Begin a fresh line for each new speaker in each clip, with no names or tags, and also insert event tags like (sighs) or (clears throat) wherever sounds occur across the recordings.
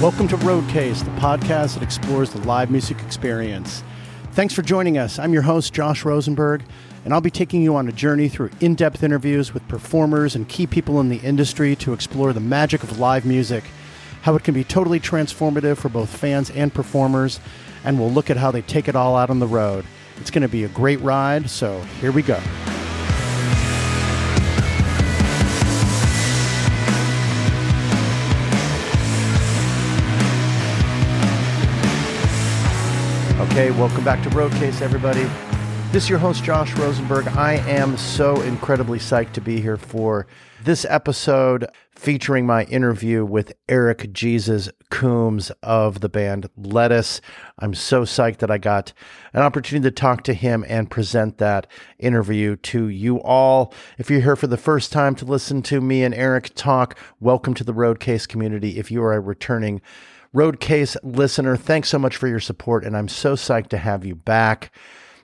Welcome to Roadcase, the podcast that explores the live music experience. Thanks for joining us. I'm your host, Josh Rosenberg, and I'll be taking you on a journey through in depth interviews with performers and key people in the industry to explore the magic of live music, how it can be totally transformative for both fans and performers, and we'll look at how they take it all out on the road. It's going to be a great ride, so here we go. Welcome back to Roadcase, everybody. This is your host, Josh Rosenberg. I am so incredibly psyched to be here for this episode featuring my interview with Eric Jesus Coomes of the band Lettuce. I'm so psyched that I got an opportunity to talk to him and present that interview to you all. If you're here for the first time to listen to me and Eric talk, welcome to the Roadcase community. If you are a returning Roadcase listener, thanks so much for your support, and I'm so psyched to have you back.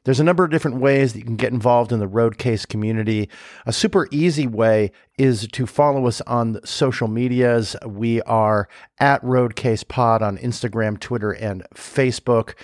There's a number of different ways that you can get involved in the Roadcase community. A super easy way is to follow us on social medias. We are at Roadcase Pod on Instagram, Twitter, and Facebook.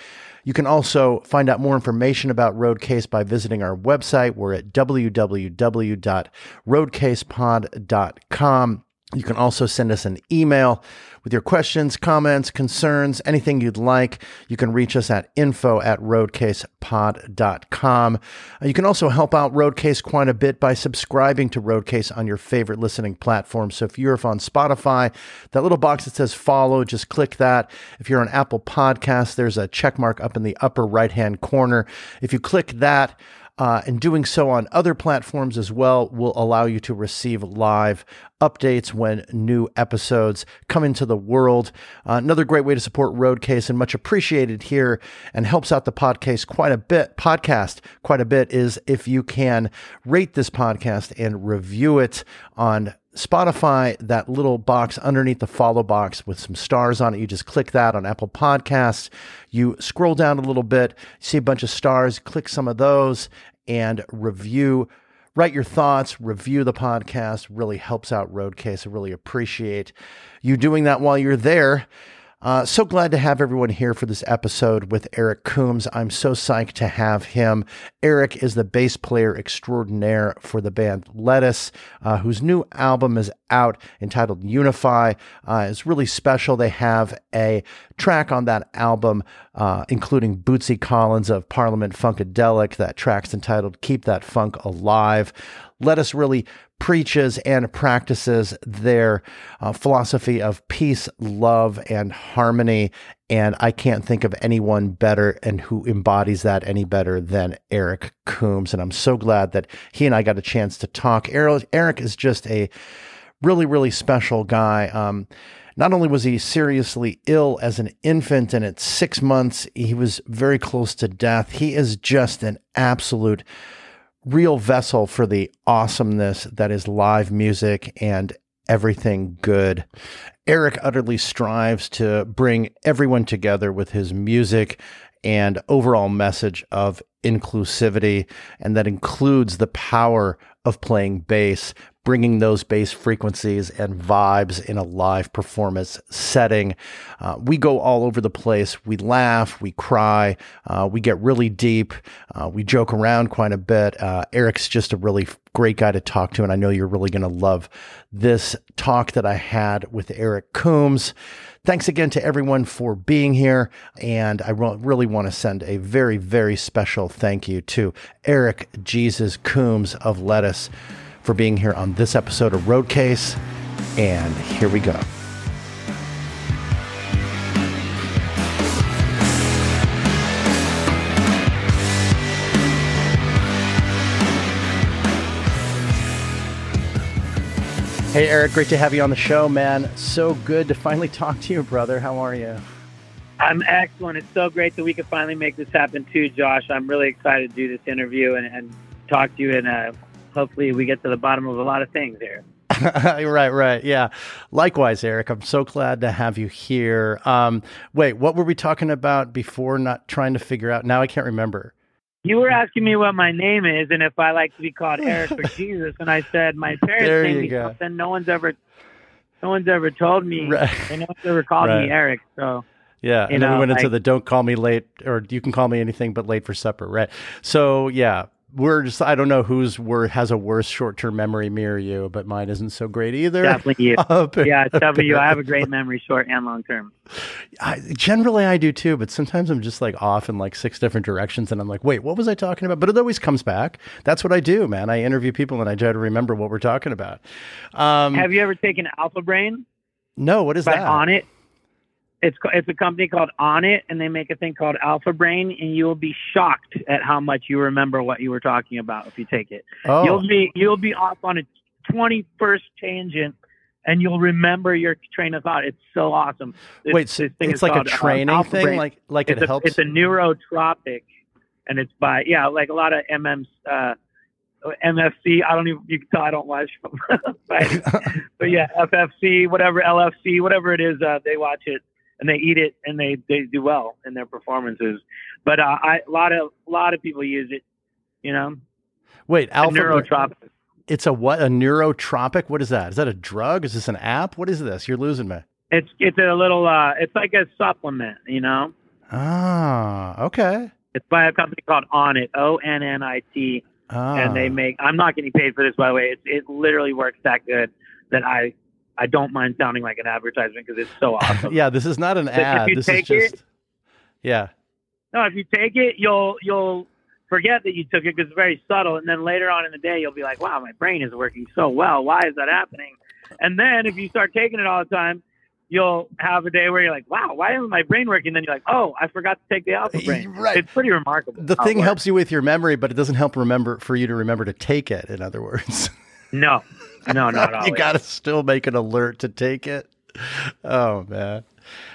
You can also find out more information about Roadcase by visiting our website. We're at www.roadcasepod.com. You can also send us an email with your questions, comments, concerns, anything you'd like. You can reach us at info at roadcasepod.com. Uh, you can also help out Roadcase quite a bit by subscribing to Roadcase on your favorite listening platform. So if you're on Spotify, that little box that says follow, just click that. If you're on Apple Podcasts, there's a check mark up in the upper right hand corner. If you click that, uh, and doing so on other platforms as well will allow you to receive live updates when new episodes come into the world. Uh, another great way to support Roadcase and much appreciated here and helps out the podcast quite a bit. Podcast quite a bit is if you can rate this podcast and review it on Spotify, that little box underneath the follow box with some stars on it. You just click that on Apple Podcasts. You scroll down a little bit, see a bunch of stars, click some of those, and review. Write your thoughts, review the podcast. Really helps out Roadcase. I really appreciate you doing that while you're there. Uh, so glad to have everyone here for this episode with Eric Coomes. I'm so psyched to have him. Eric is the bass player extraordinaire for the band Lettuce, uh, whose new album is out entitled Unify. Uh, it's really special. They have a track on that album, uh, including Bootsy Collins of Parliament Funkadelic. That track's entitled Keep That Funk Alive. Lettuce really preaches and practices their uh, philosophy of peace, love, and harmony. And I can't think of anyone better and who embodies that any better than Eric Coomes. And I'm so glad that he and I got a chance to talk. Eric is just a really, really special guy. Um, not only was he seriously ill as an infant, and at six months, he was very close to death. He is just an absolute real vessel for the awesomeness that is live music and everything good. Eric utterly strives to bring everyone together with his music and overall message of inclusivity, and that includes the power of playing bass, bringing those bass frequencies and vibes in a live performance setting. Uh, we go all over the place. We laugh, we cry, uh, we get really deep, uh, we joke around quite a bit. Uh, Eric's just a really great guy to talk to, and I know you're really going to love this talk that I had with Eric Coomes. Thanks again to everyone for being here. And I really want to send a very, very special thank you to Eric Jesus Coomes of Lettuce for being here on this episode of Roadcase. And here we go. Hey, Eric, great to have you on the show, man. So good to finally (laughs) talk to you, brother. How are you?
I'm excellent. It's so great that we could finally make this happen, too, Josh. I'm really excited to do this interview and, and talk to you, and uh, hopefully, we get to the bottom of a lot of things here. (laughs)
right, right. Yeah. Likewise, Eric. I'm so glad to have you here. Um, wait, what were we talking about before? Not trying to figure out. Now I can't remember.
You were asking me what my name is and if I like to be called (laughs) Eric or Jesus, and I said my parents named me go. something no one's ever no one's ever told me,
Right.
and no one's ever called
Right.
me Eric. So
Yeah, and then we went into the "Don't call me late" or "You can call me anything but late for supper." Right. So yeah, we're just I don't know whose word has a worse short term memory, me or you, but mine isn't so great either.
definitely you. (laughs) Yeah, it's definitely you. I have a great (laughs) memory, short and long term.
I, generally, I do too, but sometimes I'm just like off in like six different directions, and I'm like, wait, what was I talking about? But it always comes back. That's what I do, man. I interview people and I try to remember what we're talking about. Um,
Have you ever taken Alpha Brain
no, what is
by
that?
On It? It's it's a company called Onnit, and they make a thing called Alpha Brain, and you will be shocked at how much you remember what you were talking about if you take it.
Oh,
You'll be you'll be off on a twenty first tangent, and you'll remember your train of thought. It's so awesome. This-
wait, so
this thing
it's like a
called, uh,
training
Alpha
thing,
Brain.
like like
it's
it
a,
helps.
It's a neurotropic, and it's by yeah, like a lot of MMs, uh, MFC. I don't even you can tell I don't watch, (laughs) but, but yeah, FFC, whatever LFC, whatever it is, uh, they watch it and they eat it and they they do well in their performances. But uh, I a lot of a lot of people use it. You know,
wait, alpha.
neurotropic.
It's a what? A neurotropic? What is that? Is that a drug? Is this an app? What is this? You're losing me.
It's it's a little uh, it's like a supplement. You know,
Ah, okay.
it's by a company called Onnit, O N N I T.
Ah.
and they make. I'm not getting paid for this, by the way. It it literally works that good that I I don't mind sounding like an advertisement because it's so (laughs) awesome.
yeah, this is not an
if
ad. This is
take it-
just. Yeah.
No, if you take it, you'll you'll forget that you took it because it's very subtle, and then later on in the day, you'll be like, "Wow, my brain is working so well. Why is that happening?" And then if you start taking it all the time, you'll have a day where you're like, "Wow, why isn't my brain working?" Then you're like, "Oh, I forgot to take the alpha (laughs) brain."
Right.
It's pretty remarkable.
The thing
works.
helps you with your memory, but it doesn't help remember for you to remember to take it. In other words, (laughs)
No, no, not (laughs) always.
you got to still make an alert to take it. Oh man.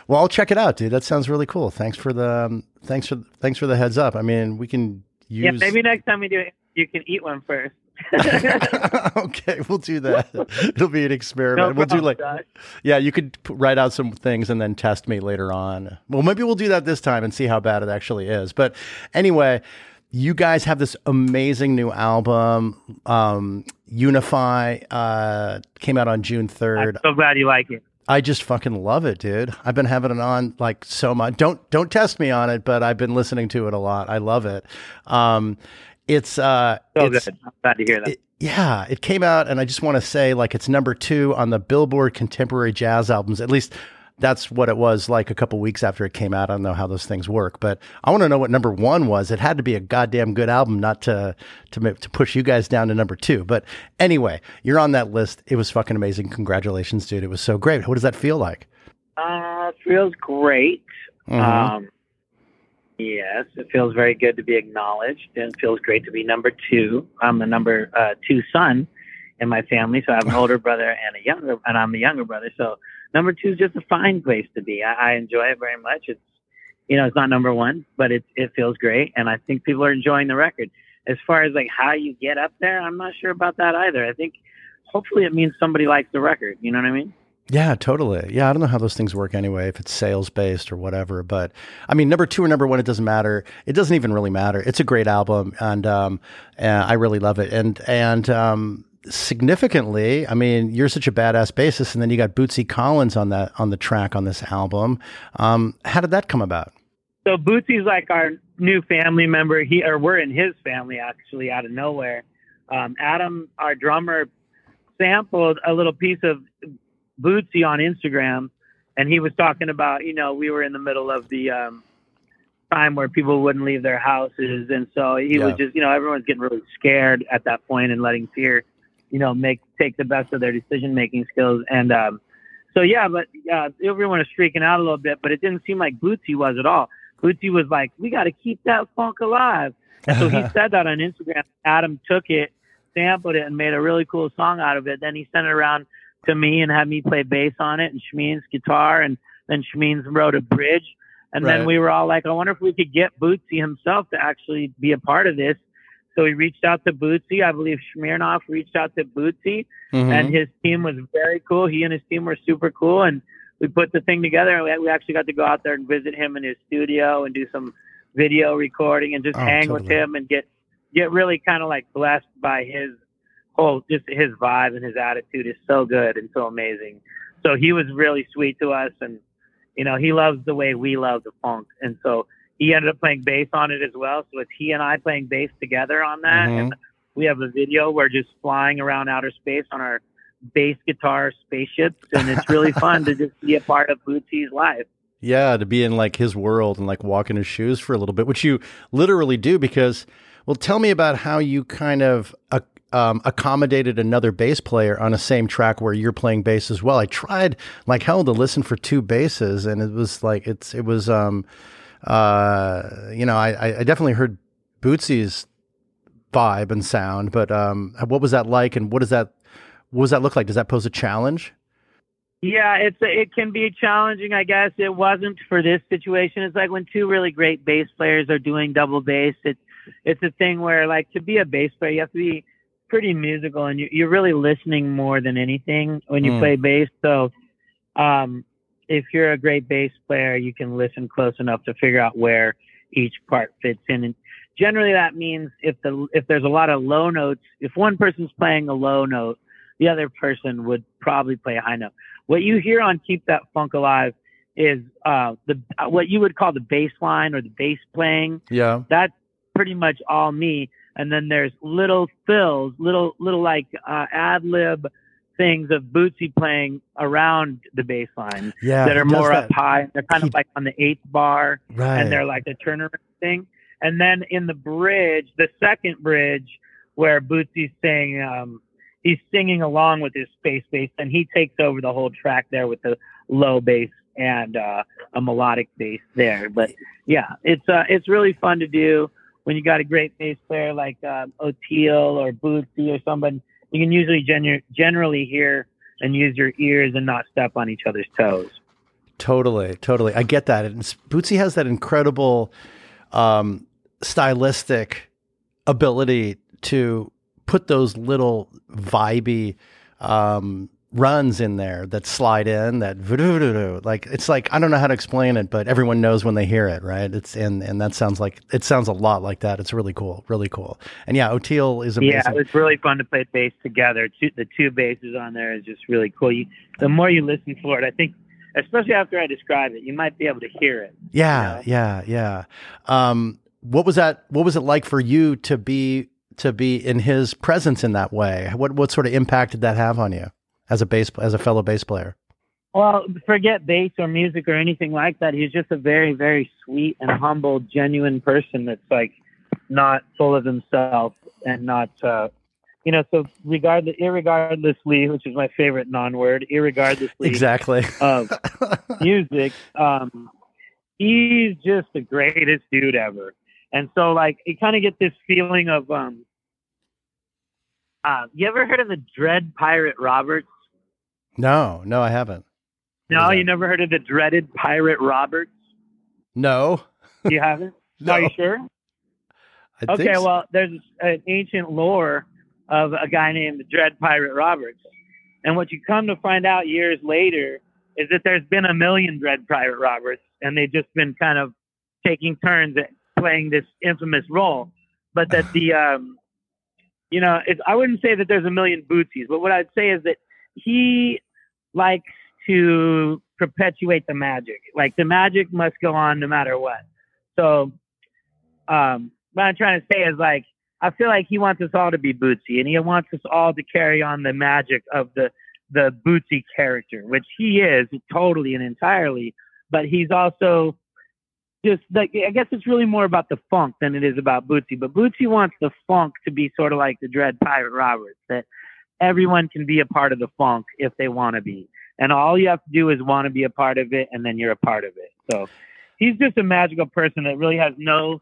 Well, I'll check it out, dude. That sounds really cool. Thanks for the um, thanks for thanks for the heads up. I mean, we can use.
yeah, maybe next time we do it, you can eat one first. (laughs)
okay, we'll do that. (laughs) It'll be an experiment.
No
we'll do like
Josh.
yeah, you could write out some things and then test me later on. Well, maybe we'll do that this time and see how bad it actually is. But anyway, you guys have this amazing new album, um, Unify, uh, came out on June
I'm
third.
so glad you like it.
I just fucking love it, dude. I've been having it on like so much. Don't don't test me on it, but I've been listening to it a lot. I love it. Um, it's uh,
So
it's,
good. I'm glad to hear that.
it- yeah, it came out, and I just want to say, like, it's number two on the Billboard Contemporary Jazz albums. At least that's what it was like a couple weeks after it came out. I don't know how those things work, but I want to know what number one was. It had to be a goddamn good album, not to to to push you guys down to number two. But anyway, you're on that list. It was fucking amazing. Congratulations, dude. It was so great. What does that feel like?
Uh, it feels great.
Mhm.
Um, yes, it feels very good to be acknowledged, and it feels great to be number two. I'm the number uh, two son in my family, so I have an (laughs) older brother and a younger, and I'm the younger brother. So number two is just a fine place to be. I, I enjoy it very much. It's you know, it's not number one, but it it feels great, and I think people are enjoying the record. As far as like how you get up there, I'm not sure about that either. I think hopefully it means somebody likes the record. You know what I mean?
Yeah, totally. Yeah, I don't know how those things work anyway, if it's sales based or whatever. But I mean, number two or number one, it doesn't matter. It doesn't even really matter. It's a great album, and um, and I really love it. And and um, significantly, I mean, you're such a badass bassist, and then you got Bootsy Collins on that on the track on this album. Um, how did that come about?
So Bootsy's like our new family member. He or we're in his family actually out of nowhere. Um, Adam, our drummer, sampled a little piece of Bootsy on Instagram, and he was talking about you know we were in the middle of the um, time where people wouldn't leave their houses, and so he was just you know everyone's getting really scared at that point and letting fear you know make take the best of their decision making skills and um, so yeah, but uh, everyone was freaking out a little bit, but it didn't seem like Bootsy was at all. Bootsy was like, "We got to keep that funk alive," and so he (laughs) said that on Instagram. Adam took it, sampled it, and made a really cool song out of it. Then he sent it around to me and had me play bass on it and Shmeeans guitar, and then Shmeeans wrote a bridge. And
Right.
then we were all like, "I wonder if we could get Bootsy himself to actually be a part of this." So we reached out to Bootsy. I believe Smirnoff reached out to Bootsy
Mhm.
and his team was very cool. He and his team were super cool, and we put the thing together. And we, actually got to go out there and visit him in his studio and do some video recording and just
Oh,
hang with him and get get really kind of like blessed by his whole just his vibe and his attitude is so good and so amazing. so he was really sweet to us, and you know he loves the way we love the funk, and so he ended up playing bass on it as well. So it's he and I playing bass together on that,
Mhm.
and we have a video. We're just flying around outer space on our bass guitar spaceships, and it's really (laughs) fun to just be a part of Bootsy's life.
Yeah, to be in like his world and like walk in his shoes for a little bit, which you literally do because, well, tell me about how you kind of uh, um, accommodated another bass player on a same track where you're playing bass as well. I tried like hell to listen for two basses, and it was like it's it was um uh you know I I- definitely heard Bootsy's vibe and sound, but um what was that like, and what does that what does that look like? Does that pose a challenge?
Yeah, it's it can be challenging, I guess. It wasn't for this situation. It's like when two really great bass players are doing double bass. It's it's a thing where like to be a bass player, you have to be pretty musical, and you, you're really listening more than anything when you
Mm.
play bass. So, um, if you're a great bass player, you can listen close enough to figure out where each part fits in. And generally, that means if the if there's a lot of low notes, if one person's playing a low note, the other person would probably play a high note. What you hear on Keep That Funk Alive is uh, the what you would call the bass line or the bass playing.
Yeah.
That's pretty much all me. And then there's little fills, little little like uh, ad lib things of Bootsy playing around the bass line
Yeah.
that are more
that.
up high. They're kind
He-
of like on the eighth bar
Right.
and they're like a turnaround thing. And then in the bridge, the second bridge, where Bootsy's saying, um, he's singing along with his space bass, and he takes over the whole track there with the low bass and uh, a melodic bass there. But yeah, it's uh, it's really fun to do when you got a great bass player like um, Oteil or Bootsy or somebody. You can usually generally hear and use your ears and not step on each other's toes.
Totally, totally. I get that. And Bootsy has that incredible um, stylistic ability to put those little vibey um, runs in there that slide in that voodoo like it's like I don't know how to explain it, but everyone knows when they hear it, right? It's and and that sounds like it sounds a lot like that. It's really cool, really cool. And yeah, Oteil is amazing.
Yeah, it was really fun to play bass together. Two, the two basses on there is just really cool. You, the more you listen for it, I think, especially after I describe it, you might be able to hear it.
Yeah, yeah, yeah. Um, what was that? What was it like for you to be to be in his presence in that way? What what sort of impact did that have on you as a bass as a fellow bass player?
Well, forget bass or music or anything like that. He's just a very, very sweet and humble, genuine person that's like not full of himself and not, uh, you know. So regardless, irregardlessly, which is my favorite non-word, irregardlessly
Exactly.
of (laughs) music, um, he's just the greatest dude ever. And so, like, you kind of get this feeling of, um, uh, you ever heard of the Dread Pirate Roberts?
No, no, I haven't. What
No, you never heard of the dreaded Pirate Roberts?
No.
You haven't? (laughs)
No.
Are you sure?
I think
Okay,
so.
well, there's an ancient lore of a guy named the Dread Pirate Roberts. And what you come to find out years later is that there's been a million Dread Pirate Roberts, and they've just been kind of taking turns at playing this infamous role. But that the, (laughs) um, you know, it's, I wouldn't say that there's a million Bootsies, but what I'd say is that he likes to perpetuate the magic. Like the magic must go on no matter what. So, um, what I'm trying to say is like, I feel like he wants us all to be Bootsy, and he wants us all to carry on the magic of the the Bootsy character, which he is totally and entirely. But he's also just like I guess it's really more about the funk than it is about Bootsy. But Bootsy wants the funk to be sort of like the Dread Pirate Roberts, that everyone can be a part of the funk if they want to be, and all you have to do is want to be a part of it, and then you're a part of it. So he's just a magical person that really has no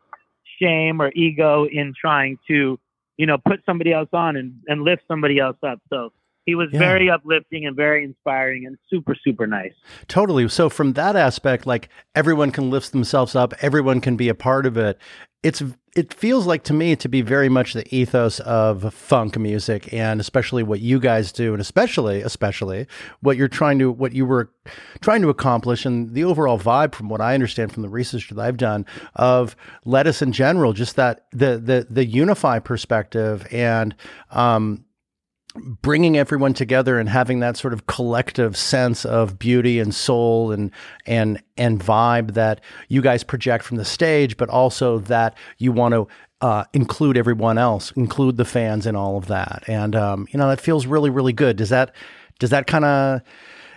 shame or ego in trying to, you know, put somebody else on and, and lift somebody else up. So he was
Yeah.
very uplifting and very inspiring and super, super nice.
Totally. So from that aspect, like everyone can lift themselves up, everyone can be a part of it. It's it feels like to me to be very much the ethos of funk music and especially what you guys do and especially especially what you're trying to what you were trying to accomplish and the overall vibe from what I understand from the research that I've done of lettuce in general just that the the the unify perspective and um bringing everyone together and having that sort of collective sense of beauty and soul and and and vibe that you guys project from the stage, but also that you want to uh, include everyone else, include the fans and all of that, and um, you know that feels really really good. Does that does that kind of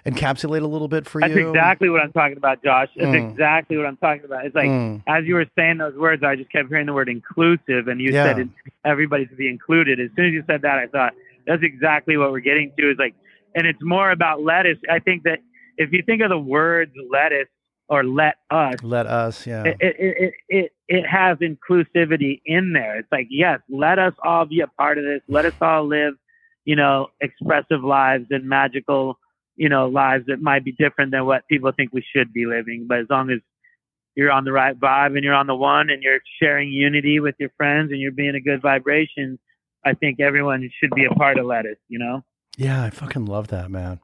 encapsulate a little bit for
That's
you?
That's exactly what I'm talking about, Josh. That's
Mm.
exactly what I'm talking about. It's like
Mm.
as you were saying those words, I just kept hearing the word inclusive, and you
Yeah.
said everybody to be included. As soon as you said that, I thought that's exactly what we're getting to. Is like, and it's more about lettuce. I think that if you think of the words lettuce or let us,
Let us, yeah.
it, it, it, it, it has inclusivity in there. It's like, yes, let us all be a part of this. Let us all live, you know, expressive lives and magical, you know, lives that might be different than what people think we should be living. But as long as you're on the right vibe and you're on the one and you're sharing unity with your friends and you're being a good vibration, I think everyone should be a part of lettuce, you know?
Yeah, I fucking love that, man.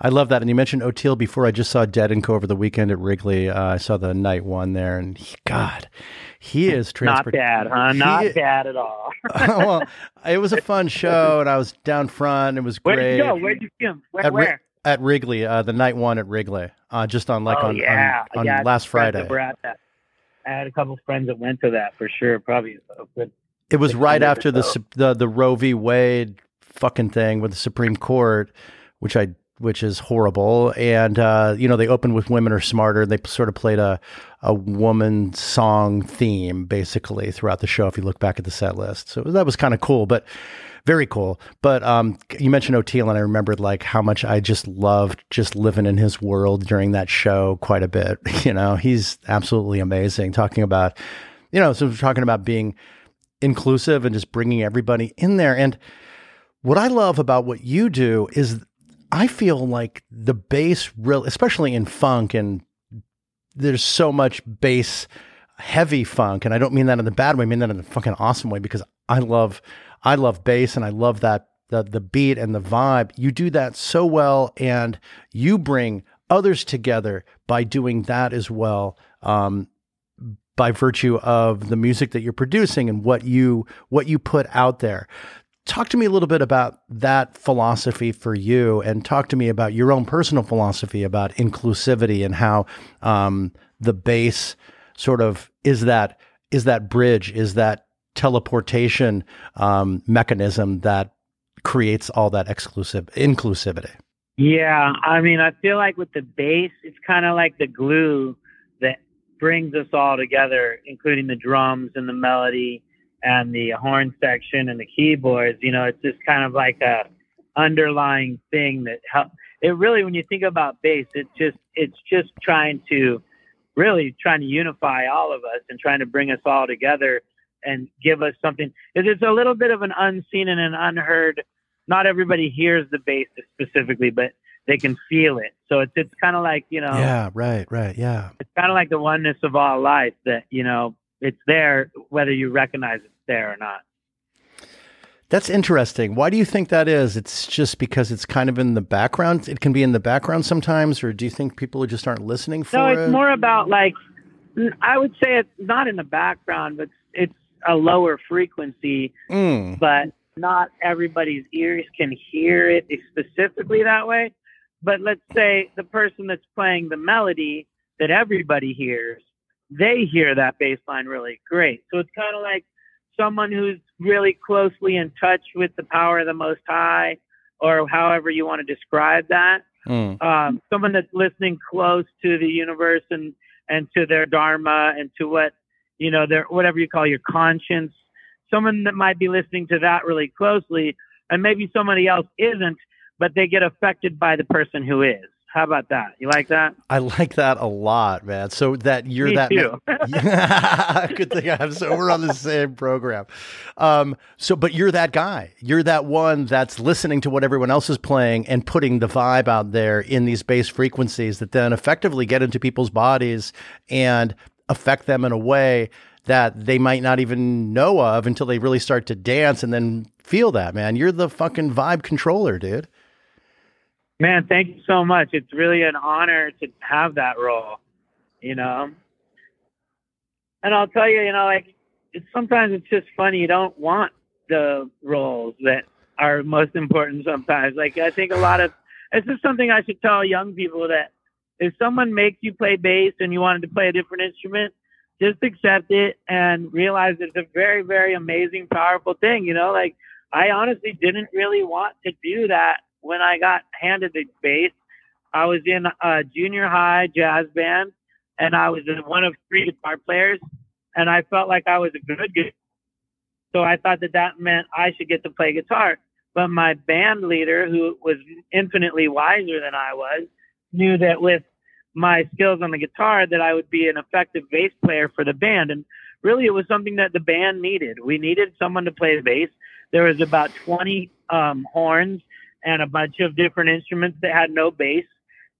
I love that. And you mentioned Oteil before. I just saw Dead and Co over the weekend at Wrigley. Uh, I saw the night one there, and he, God, he is
Not bad, huh?
He-
Not bad at all. (laughs)
well, it was a fun (laughs) show, and I was down front. It was
Where
great
did you go? Where'd you see him? Where?
At
where?
at Wrigley. Uh, the night one at Wrigley, uh, just on like
oh,
on
yeah.
on, on
yeah,
last Friday.
at that. I had a couple friends that went to that for sure. Probably a good.
It was
six
right after the. The the Roe v. Wade fucking thing with the Supreme Court, which I which is horrible. And uh, you know they opened with "Women Are Smarter." They sort of played a a woman song theme basically throughout the show. If you look back at the set list, so that was kind of cool, but. Very cool, but um, you mentioned Oteil, and I remembered like how much I just loved just living in his world during that show quite a bit. (laughs) You know, he's absolutely amazing. Talking about, you know, so we're talking about being inclusive and just bringing everybody in there. And what I love about what you do is I feel like the bass real especially in funk and there's so much bass heavy funk and I don't mean that in the bad way, I mean that in a fucking awesome way because I love I love bass and I love that the the beat and the vibe. You do that so well and you bring others together by doing that as well. Um, by virtue of the music that you're producing and what you what you put out there. Talk to me a little bit about that philosophy for you, and talk to me about your own personal philosophy about inclusivity and how um, the bass sort of is that is that bridge, is that teleportation um, mechanism that creates all that exclusive inclusivity.
Yeah, I mean, I feel like with the bass, it's kind of like the glue brings us all together, including the drums and the melody and the horn section and the keyboards. You know, it's just kind of like a underlying thing that help. It really, when you think about bass, it's just it's just trying to really trying to unify all of us and trying to bring us all together and give us something. It's a little bit of an unseen and an unheard. Not everybody hears the bass specifically, but they can feel it. So it's it's kind of like you know,
Yeah, right, right, yeah.
it's kind of like the oneness of all life that you know it's there whether you recognize it's there or not.
That's interesting. Why do you think that is? It's just because it's kind of in the background. It can be in the background sometimes, or do you think people just aren't listening for
No,
it?
it's more about like I would say it's not in the background, but it's a lower frequency,
Mm,
but not everybody's ears can hear it specifically that way. But let's say the person that's playing the melody that everybody hears, they hear that bass line really great. So it's kind of like someone who's really closely in touch with the power of the Most High, or however you want to describe that.
Mm,
um, someone that's listening close to the universe and and to their dharma and to what you know their whatever you call your conscience. Someone that might be listening to that really closely and maybe somebody else isn't but they get affected by the person who is how about that you like that
I like that a lot, man. So that you're
Me
that
too. (laughs) (laughs)
good thing I'm So we're on the same program. Um, so, but you're that guy. You're that one that's listening to what everyone else is playing and putting the vibe out there in these bass frequencies that then effectively get into people's bodies and affect them in a way that they might not even know of until they really start to dance and then feel that, man. You're the fucking vibe controller, dude.
Man thank you so much it's really an honor to have that role you know and i'll tell you you know like it's sometimes it's just funny you don't want the roles that are most important sometimes. Like I think a lot of this is something I should tell young people that if someone makes you play bass and you wanted to play a different instrument, just accept it and realize it's a very, very amazing, powerful thing. You know, like I honestly didn't really want to do that when I got handed the bass. I was in a junior high jazz band and I was one of three guitar players and I felt like I was a good guitar. So I thought that that meant I should get to play guitar. But my band leader, who was infinitely wiser than I was, knew that with my skills on the guitar that I would be an effective bass player for the band. And really, it was something that the band needed. We needed someone to play the bass. There was about 20 um, horns and a bunch of different instruments that had no bass.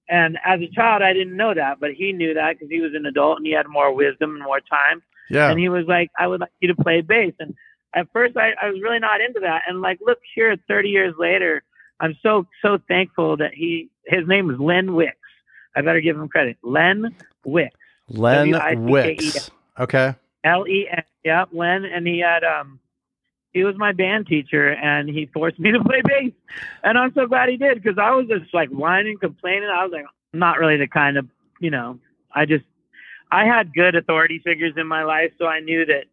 And as a child, I didn't know that, but he knew that because he was an adult and he had more wisdom and more time.
Yeah.
And he was like, I would like you to play bass. And at first, I, I was really not into that. And like, look here, 30 years later, I'm so, so thankful that he, his name is Len Wicks. I better give him credit. Len Wicks.
Len
W-I-C-K-E.
Wicks. Okay.
L E N. Yeah, Len, and he had um, he was my band teacher, and he forced me to (laughs) play bass, and I'm so glad he did because I was just like whining, complaining. I was like, not really the kind of, you know, I just, I had good authority figures in my life, so I knew that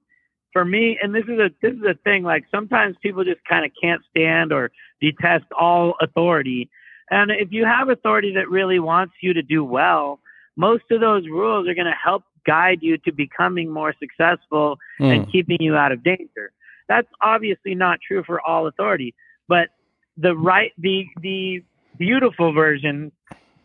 for me, and this is a this is a thing. Like sometimes people just kind of can't stand or detest all authority, and if you have authority that really wants you to do well, most of those rules are going to help guide you to becoming more successful and hmm. keeping you out of danger. That's obviously not true for all authority, but the right, the the beautiful version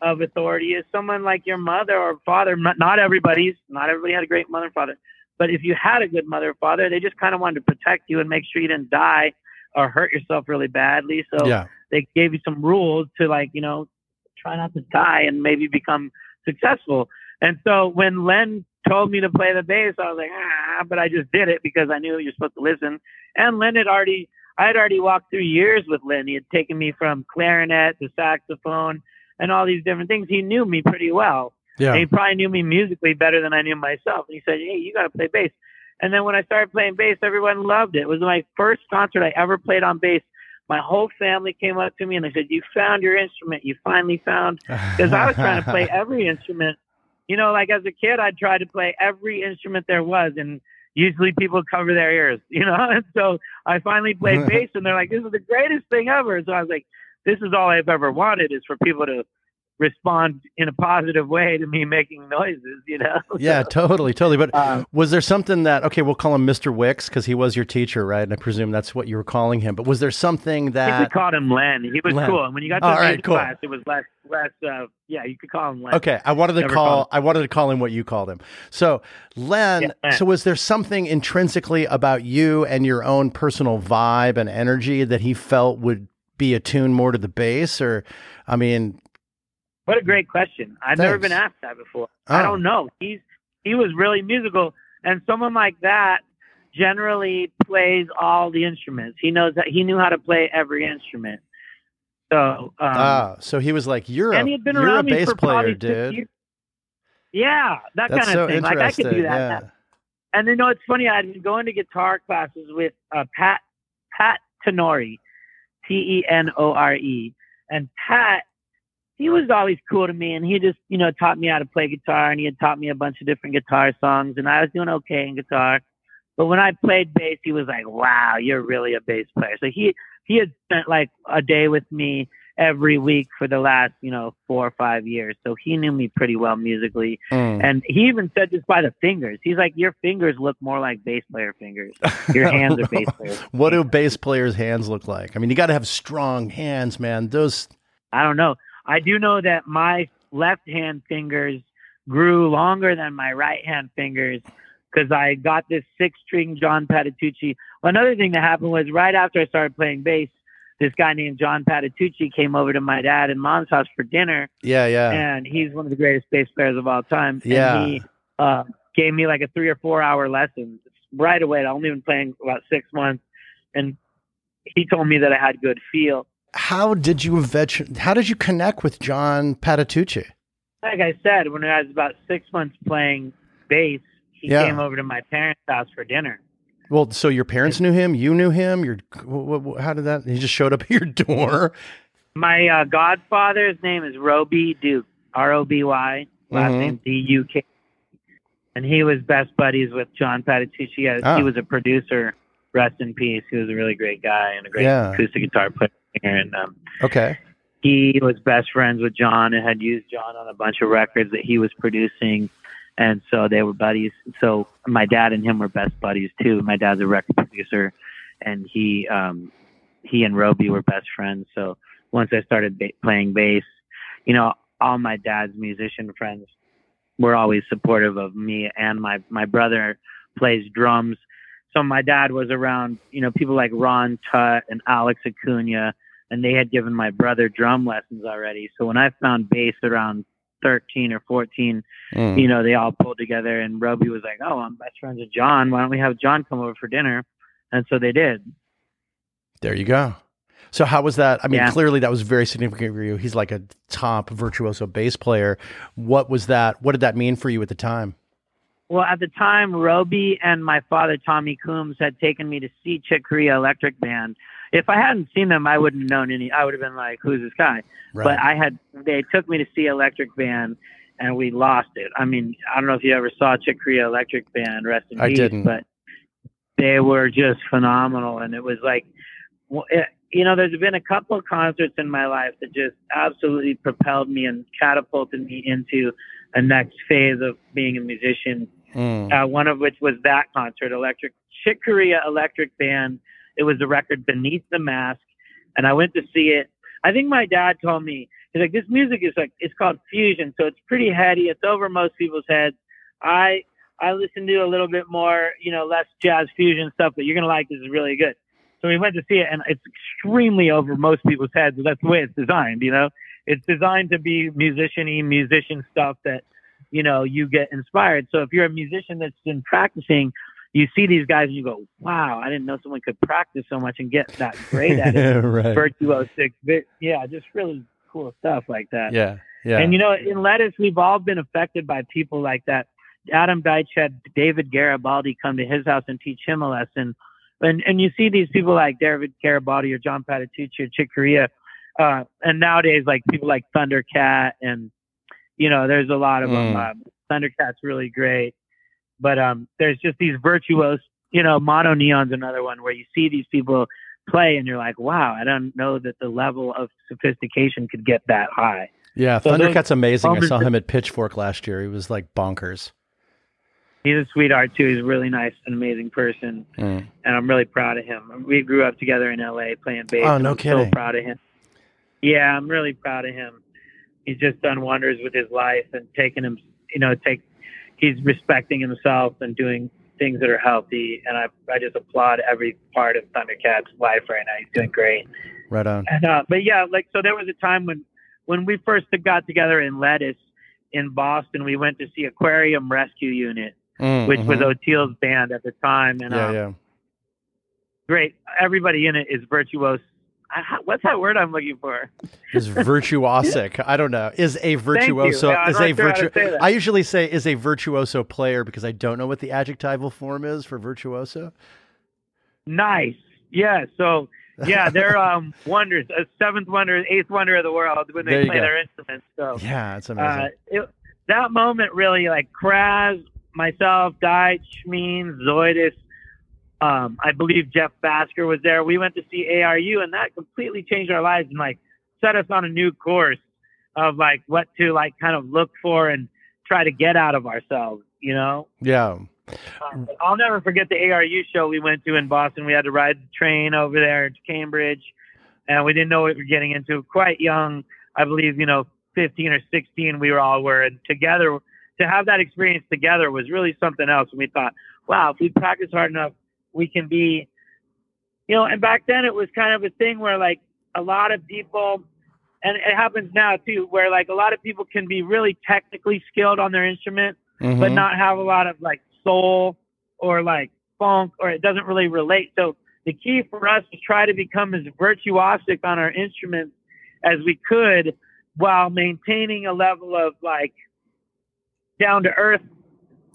of authority is someone like your mother or father. Not not everybody's, not everybody had a great mother and father, but if you had a good mother or father, they just kind of wanted to protect you and make sure you didn't die or hurt yourself really badly. So
Yeah.
they gave you some rules to like, you know, try not to die and maybe become successful. And so when Len told me to play the bass, I was like, ah, but I just did it because I knew you're supposed to listen. And Len had already, I had already walked through years with Len. He had taken me from clarinet to saxophone and all these different things. He knew me pretty well.
Yeah.
And he probably knew me musically better than I knew myself. And he said, Hey, you got to play bass. And then when I started playing bass, everyone loved it. It was my first concert I ever played on bass. My whole family came up to me and they said, You found your instrument. You finally found. Because I was trying to play (laughs) every instrument. You know, like as a kid, I'd try to play every instrument there was. And usually people cover their ears, (laughs) you know? And so I finally played (laughs) bass and they're like, This is the greatest thing ever. So I was like, This is all I've ever wanted is for people to respond in a positive way to me making noises, you know? (laughs)
Yeah, totally, totally. But
Um,
was there something that okay, we'll call him Mr. Wicks because he was your teacher, right? And I presume that's what you were calling him. But was there something that
we called him Len. He was
Len.
cool. And when you got to the
all right, cool.
class, it was less, less, uh, yeah, you could call him Len.
Okay, I wanted to
Never
call I wanted to call him what you called him. So, Len,
Yeah, Len.
so was there something intrinsically about you and your own personal vibe and energy that he felt would be attuned more to the bass or I mean,
What a great question. I've never been asked that before.
Oh.
I don't know. He's he was really musical, and someone like that generally plays all the instruments. He knows that he knew how to play every instrument. So, um,
ah, so he was like, "You're
and
a
he had been
you're a
around me
bass player, dude."
Yeah, that
That's
kind
so
of thing. Like I could do that.
yeah.
And you know, it's funny. I'd been going to guitar classes with uh, Pat Pat Tenore, T E N O R E, and Pat. He was always cool to me, and he just you know taught me how to play guitar, and he had taught me a bunch of different guitar songs, and I was doing okay in guitar. But when I played bass, he was like, "Wow, you're really a bass player." So he he had spent like a day with me every week for the last you know four or five years, so he knew me pretty well musically.
Mm.
And he even said this by the fingers. He's like, your fingers look more like bass player fingers. Your (laughs) hands are bass players.
what do bass players' hands look like? I mean, you got to have strong hands, man. Those
I don't know. I do know that my left hand fingers grew longer than my right hand fingers because I got this six string John Patitucci. Another thing that happened was right after I started playing bass, this guy named John Patitucci came over to my dad and mom's house for dinner.
yeah, yeah.
and he's one of the greatest bass players of all time.
Yeah.
And he uh, gave me like a three or four hour lesson right away. I've only been playing about six months, and he told me that I had good feel.
How did you how did you connect with John Patitucci?
Like I said, when I was about six months playing bass, he
Yeah.
came over to my parents' house for dinner.
Well, so your parents knew him, you knew him. Your how did that? He just showed up (laughs) at your door.
My uh, godfather's name is Roby Duke, R O B Y, last
Mhm.
name D U K, and he was best buddies with John Patitucci. He,
Ah.
he was a producer. Rest in peace. He was a really great guy and a great
Yeah.
acoustic guitar player. And um,
Okay.
he was best friends with John and had used John on a bunch of records that he was producing. And so they were buddies. So my dad and him were best buddies too. My dad's a record producer and he, um, he and Roby were best friends. So once I started ba- playing bass, you know, all my dad's musician friends were always supportive of me and my, my brother plays drums. So my dad was around, you know, people like Ron Tutt and Alex Acuna, and they had given my brother drum lessons already. So when I found bass around 13 or 14,
Mm.
you know, they all pulled together and Roby was like, Oh, I'm best friends with John. Why don't we have John come over for dinner? And so they did.
There you go. So how was that? I mean,
Yeah.
clearly that was very significant for you. He's like a top virtuoso bass player. What was that? What did that mean for you at the time?
Well, at the time, Roby and my father, Tommy Coomes, had taken me to see Chick Corea Electric Band. If I hadn't seen them, I wouldn't have known any. I would have been like, "Who's this guy?"
Right.
But I had. They took me to see Electric Band, and we lost it. I mean, I don't know if you ever saw Chick Corea Electric Band. Rest in
I
peace.
didn't.
But they were just phenomenal, and it was like, it, eh, you know, there's been a couple of concerts in my life that just absolutely propelled me and catapulted me into a next phase of being a musician
Mm.
uh, one of which was that concert, Electric Chick Electric Band. It was the record Beneath the Mask, and I went to see it. I think my dad told me he's like, this music is like it's called fusion, so it's pretty heady. It's over most people's heads. I I listen to a little bit more, you know, less jazz fusion stuff, but you're gonna like this is really good. So we went to see it, and it's extremely over most people's heads. That's the way it's designed, you know. It's designed to be musician-y, musician stuff that you know, you get inspired. So if you're a musician that's been practicing, you see these guys and you go, wow, I didn't know someone could practice so much and get that great at it. (laughs)
right.
Virtuosic, yeah, just really cool stuff like that.
Yeah. Yeah.
And you know, in lettuce, we've all been affected by people like that. Adam Deitch had David Garibaldi come to his house and teach him a lesson. And and you see these people like David Garibaldi or John Patitucci or Chick Corea, uh, and nowadays like people like Thundercat and you know, there's a lot of them.
Mm.
Uh, Thundercat's really great, but um, there's just these virtuos. You know, MonoNeon's another one where you see these people play and you're like, wow, I don't know that the level of sophistication could get that high.
yeah.
so those
Thundercat's amazing. I saw him at Pitchfork last year. He was like bonkers.
He's a sweetheart too. He's a really nice and amazing person,
Mm.
and I'm really proud of him. We grew up together in LA playing bass.
Oh, no
I'm
kidding.
So proud of him. Yeah, I'm really proud of him. He's just done wonders with his life and taking him. You know, take. He's respecting himself and doing things that are healthy, and I I just applaud every part of Thundercat's life right now. He's doing great.
Right on.
And uh, but yeah, like so there was a time when when we first got together in Lettuce in Boston, we went to see Aquarium Rescue Unit,
Mm,
which was
mhm.
Oteil's band at the time, and
yeah,
um,
yeah.
great. Everybody in it is virtuoso. I- What's that word I'm looking for?
Is virtuosic. I don't know. Is a virtuoso
I'm
is a
sure
virtu. I usually say is a virtuoso player because I don't know what the adjectival form is for virtuoso.
Nice. Yeah. So yeah, they're (laughs) um wonders, a seventh wonder, eighth wonder of the world when they play
go.
their instruments. So
Yeah, it's amazing.
uh, it, that moment really like Kraz, myself, Deitch, Means, Zoidis. Um, I believe Jeff Bhasker was there. We went to see ARU, and that completely changed our lives and like set us on a new course of like what to like kind of look for and try to get out of ourselves. You know,
yeah.
um, I'll never forget the ARU show we went to in Boston. We had to ride the train over there to Cambridge, and we didn't know what we were getting into. Quite young, I believe, you know, 15 or 16, we were all were, and together to have that experience together was really something else. And we thought, wow, if we practice hard enough, we can be, you know. And back then, it was kind of a thing where like a lot of people. And it happens now too, where like a lot of people can be really technically skilled on their instrument, but
Mhm.
not have a lot of like soul or like funk or it doesn't really relate. So the key for us is try to become as virtuosic on our instruments as we could while maintaining a level of like down to earth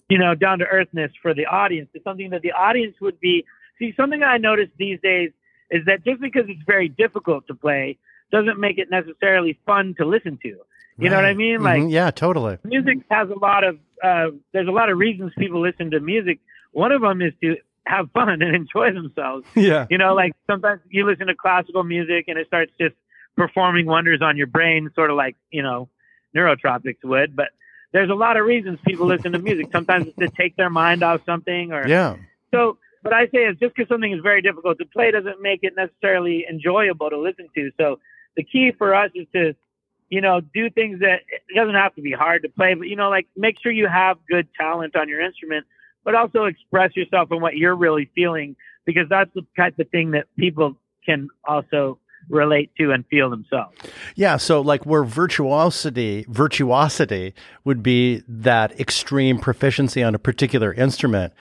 you know, down to earthness for the audience. It's something that the audience would be. See, something I noticed these days is that just because it's very difficult to play doesn't make it necessarily fun to listen to. You know what I mean? Like
Mhm. yeah, totally.
music has a lot of uh, there's a lot of reasons people listen to music. One of them is to have fun (laughs) and enjoy themselves.
Yeah.
You know, like sometimes you listen to classical music and it starts just performing wonders on your brain, sort of like you know neurotropics would. But there's a lot of reasons people listen to music. Sometimes it's to take their mind off something, or
Yeah.
so. but I say is just because something is very difficult to play doesn't make it necessarily enjoyable to listen to. So the key for us is to, you know, do things that it doesn't have to be hard to play, but you know, like make sure you have good talent on your instrument, but also express yourself and what you're really feeling because that's the type of thing that people can also relate to and feel themselves.
Yeah, so like where virtuosity virtuosity would be that extreme proficiency on a particular instrument.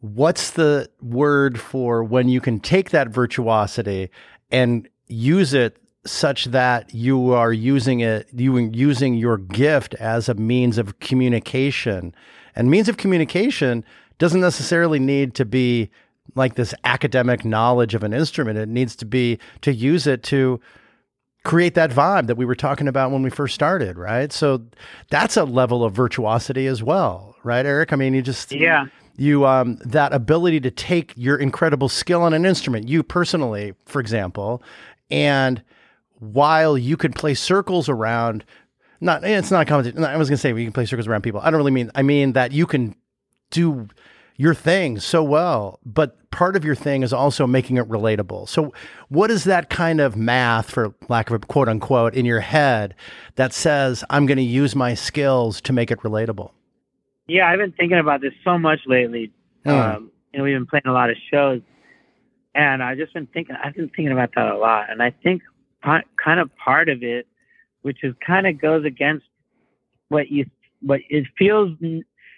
What's the word for when you can take that virtuosity and use it such that you are using it you are using your gift as a means of communication. And means of communication doesn't necessarily need to be like this academic knowledge of an instrument. It needs to be to use it to create that vibe that we were talking about when we first started, right? So that's a level of virtuosity as well, right, Eric? I mean, you just
Yeah.
you um that ability to take your incredible skill on an instrument, you personally, for example, and while you could play circles around not it's not a competition. I was going to say you can play circles around people. I don't really mean I mean that you can do your thing so well, but part of your thing is also making it relatable. So, what is that kind of math, for lack of a quote unquote, in your head that says, I'm going to use my skills to make it relatable?
Yeah, I've been thinking about this so much lately.
Hmm.
Um, you know, we've been playing a lot of shows, and I've just been thinking. I've been thinking about that a lot, and I think kind of part of it, which is kind of goes against what you what it feels.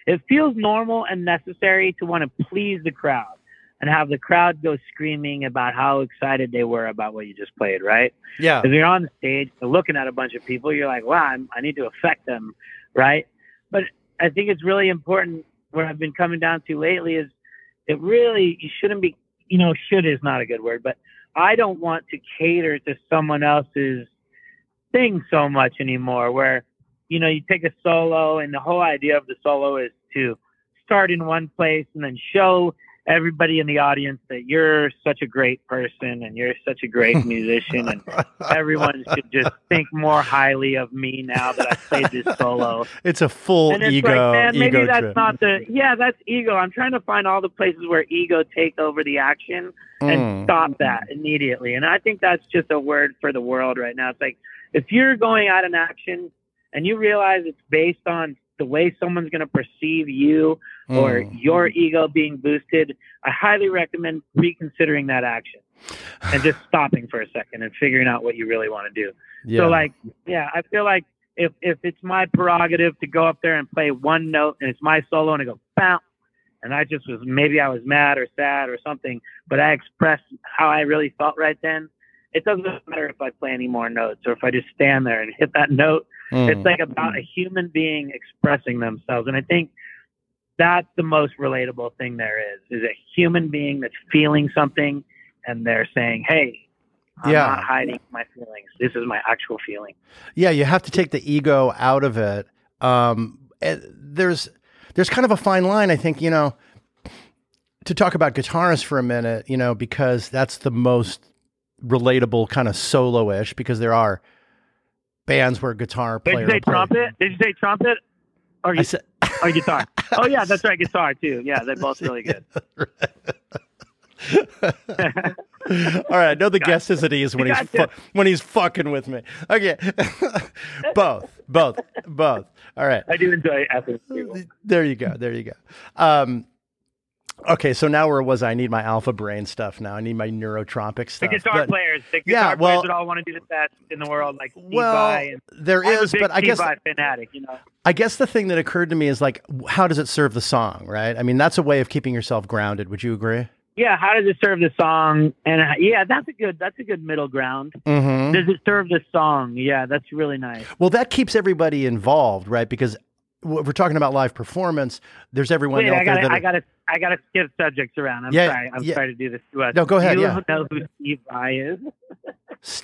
It feels normal and necessary to want to please the crowd and have the crowd go screaming about how excited they were about what you just played, right?
Yeah.
Because you're on the stage, looking at a bunch of people, you're like, wow, I'm, I need to affect them, right? But I think it's really important. What I've been coming down to lately is it really you shouldn't be, you know, should is not a good word, but I don't want to cater to someone else's thing so much anymore. Where you know you take a solo, and the whole idea of the solo is to start in one place and then show everybody in the audience that you're such a great person and you're such a great (laughs) musician and everyone should just think more highly of me now that I played this solo.
It's a full
And it's
ego
like, man, maybe
ego
that's
trip.
not the yeah, that's ego. I'm trying to find all the places where ego take over the action and
Mm.
stop that immediately. And I think that's just a word for the world right now. It's like if you're going at an action and you realize it's based on the way someone's going to perceive you or
Mm.
your ego being boosted, I highly recommend reconsidering that action and just stopping for a second and figuring out what you really want to do.
yeah.
So like, yeah, I feel like if if it's my prerogative to go up there and play one note and it's my solo and I go bam, and I just was maybe I was mad or sad or something, but I expressed how I really felt right then. It doesn't matter if I play any more notes or if I just stand there and hit that note.
Mm.
It's like about a human being expressing themselves, and I think that's the most relatable thing there is: is a human being that's feeling something, and they're saying, "Hey." I'm
Yeah.
not hiding my feelings. This is my actual feeling.
Yeah, you have to take the ego out of it. Um, there's there's kind of a fine line, I think. You know, to talk about guitarists for a minute, you know, because that's the most relatable kind of solo-ish. Because there are bands where guitar
Did
player
you say
play-
trumpet? Did you say trumpet or, gu-
said,
or guitar? (laughs) oh yeah, that's right, guitar too. Yeah, they're both really good. (laughs)
All right, I know the guest is at ease when he's fu- when he's fucking with me. Okay, (laughs) both, both, both. All right.
I do enjoy.
There you go. There you go. Um, okay, so now where was I? I need my alpha brain stuff now. I need my neurotropic stuff.
The guitar
But-
players, the guitar
Yeah,
players
well-
that all want to do the best in the world, like Steve
well,
and
there is, but I guess
fanatic, you know.
I guess the thing that occurred to me is like, how does it serve the song? Right? I mean, that's a way of keeping yourself grounded. Would you agree?
Yeah, how does it serve the song? And uh, yeah, that's a good that's a good middle ground.
Mm-hmm.
Does it serve the song? Yeah, that's really nice.
Well, that keeps everybody involved, right? Because if we're talking about live performance, there's everyone
Wait,
out
I gotta,
there that
I gotta, I gotta skip subjects around. I'm
Yeah,
sorry. I'm
yeah.
sorry to do this to us.
No, go ahead,
Do you
yeah.
know who Steve Vai is?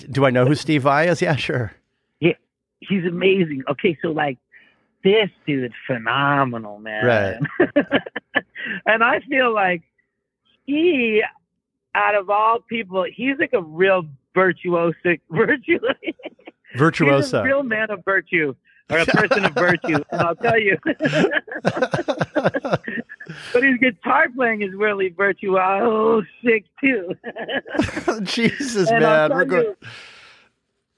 (laughs)
Do I know who Steve Vai is? Yeah, sure.
Yeah, He's amazing. Okay, so like this dude, phenomenal, man. Right. (laughs) and I feel like he, out of all people, he's like a real virtuosic, (laughs) a
Virtuoso.
real man of virtue or a (laughs) person of virtue. And I'll tell you, (laughs) but his guitar playing is really virtuosic too. (laughs)
Jesus,
And
man. We're going.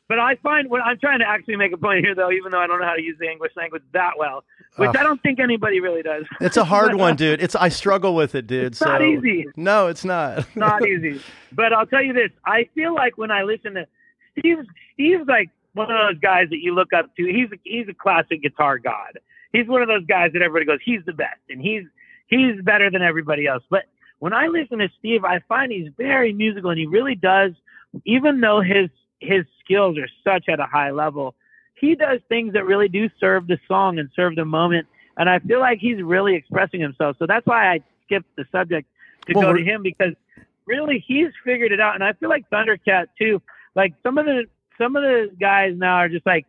But I find when I'm trying to actually make a point here, though, even though I don't know how to use the English language that well, which
Oh.
I don't think anybody really does.
It's a hard one, dude. It's I struggle with it, dude.
It's not easy.
No, it's not.
not easy. But I'll tell you this: I feel like when I listen to Steve, Steve's like one of those guys that you look up to. He's a, he's a classic guitar god. He's one of those guys that everybody goes, he's the best, and he's he's better than everybody else. But when I listen to Steve, I find he's very musical, and he really does. Even though his his skills are such at a high level, he does things that really do serve the song and serve the moment. And I feel like he's really expressing himself. So that's why I skipped the subject to
Well,
go to him because really he's figured it out. And I feel like Thundercat too. Like some of the some of the guys now are just like,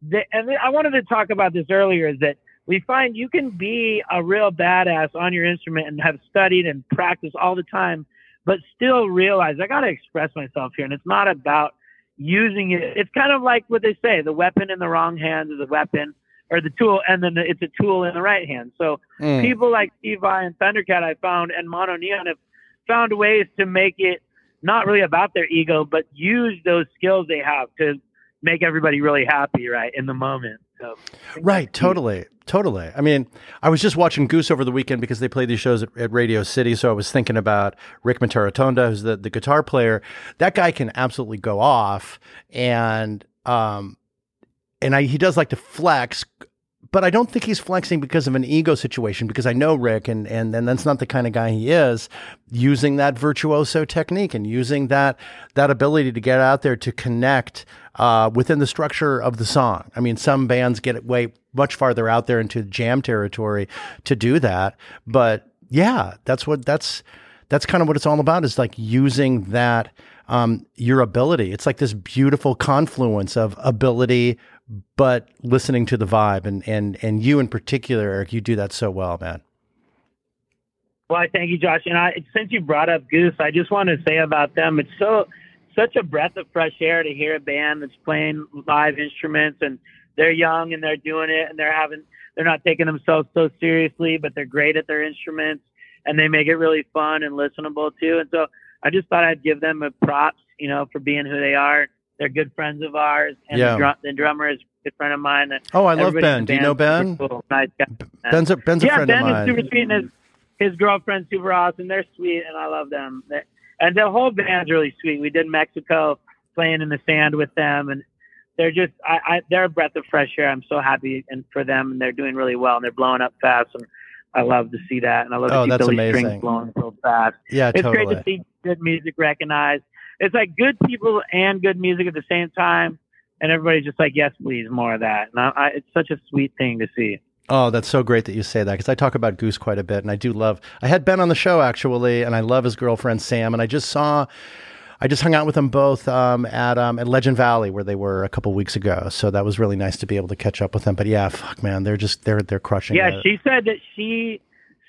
they, and I wanted to talk about this earlier. Is that we find you can be a real badass on your instrument and have studied and practiced all the time, but still realize I got to express myself here, and it's not about using it. It's kind of like what they say: the weapon in the wrong hand is a weapon, or the tool, and then it's a tool in the right hand. So
Mm.
people like Steve Vai and Thundercat, I found, and MonoNeon have found ways to make it not really about their ego, but use those skills they have to make everybody really happy, right, in the moment. So,
Right, totally, totally. I mean, I was just watching Goose over the weekend because they play these shows at, at Radio City. So I was thinking about Rick Mitarotonda, who's the, the guitar player. That guy can absolutely go off, and um, and I, he does like to flex, but I don't think he's flexing because of an ego situation. Because I know Rick, and and and that's not the kind of guy he is. Using that virtuoso technique and using that that ability to get out there to connect uh, within the structure of the song. I mean, some bands get way much farther out there into jam territory to do that, but yeah, that's what that's that's kind of what it's all about. Is like using that um, your ability. It's like this beautiful confluence of ability, but listening to the vibe, and and and you in particular, Eric, you do that so well, man.
well, I thank you, Josh. And I, since you brought up Goose, I just want to say about them, it's so such a breath of fresh air to hear a band that's playing live instruments and they're young and they're doing it and they're having they're not taking themselves so seriously, but they're great at their instruments and they make it really fun and listenable too. And so I just thought I'd give them a props, you know, for being who they are. They're good friends of ours, and
Yeah.
the, drum, the drummer is a good friend of mine.
Oh, I love Ben. Do you know Ben?
Cool. Nice guy.
Ben's a, Ben's a
yeah,
friend
Ben
of mine.
is super sweet, and his his girlfriend's super awesome. They're sweet, and I love them. They- And the whole band's really sweet. We did Mexico playing in the sand with them, and they're just I, I they're a breath of fresh air. I'm so happy and for them, and they're doing really well, and they're blowing up fast, and I love to see that, and I love
Oh,
to see
that's
Billy
amazing.
Strings blowing so fast.
yeah,
It's
totally.
great to see good music recognized. It's like good people and good music at the same time, and everybody's just like, yes, please, more of that. And I, I, it's such a sweet thing to see.
Oh, that's so great that you say that because I talk about Goose quite a bit, and I do love. I had Ben on the show actually, and I love his girlfriend Sam, and I just saw, I just hung out with them both um, at um, at Legend Valley where they were a couple weeks ago. So that was really nice to be able to catch up with them. But yeah, fuck man, they're just they're they're crushing.
Yeah,
it.
she said that she,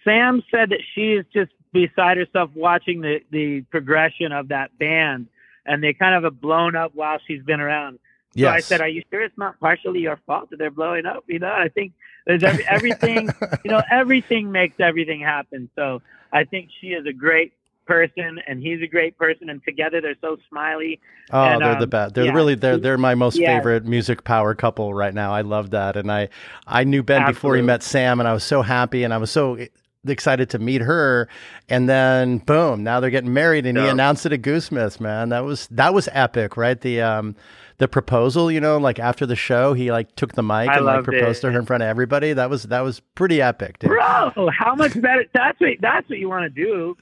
Sam said that she is just beside herself watching the the progression of that band, and they kind of have blown up while she's been around. So
yes.
I said, "Are you sure it's not partially your fault that they're blowing up?" You know, I think there's every, everything. you know, (laughs) everything makes everything happen. So I think she is a great person, and he's a great person, and together they're so smiley.
Oh,
And,
they're the
um,
best. They're
yeah.
really they're they're my most
Yeah.
favorite music power couple right now. I love that, and I I knew Ben before he met Sam, and I was so happy, and I was so excited to meet her, and then boom, now they're getting married, and he announced it at Goosemas. Man, that was that was epic, right? The um the proposal, you know, like after the show, he like took the mic
I
and like proposed
it.
to her in front of everybody. That was that was pretty epic, dude.
Bro, how much better? That's what that's what you want to do.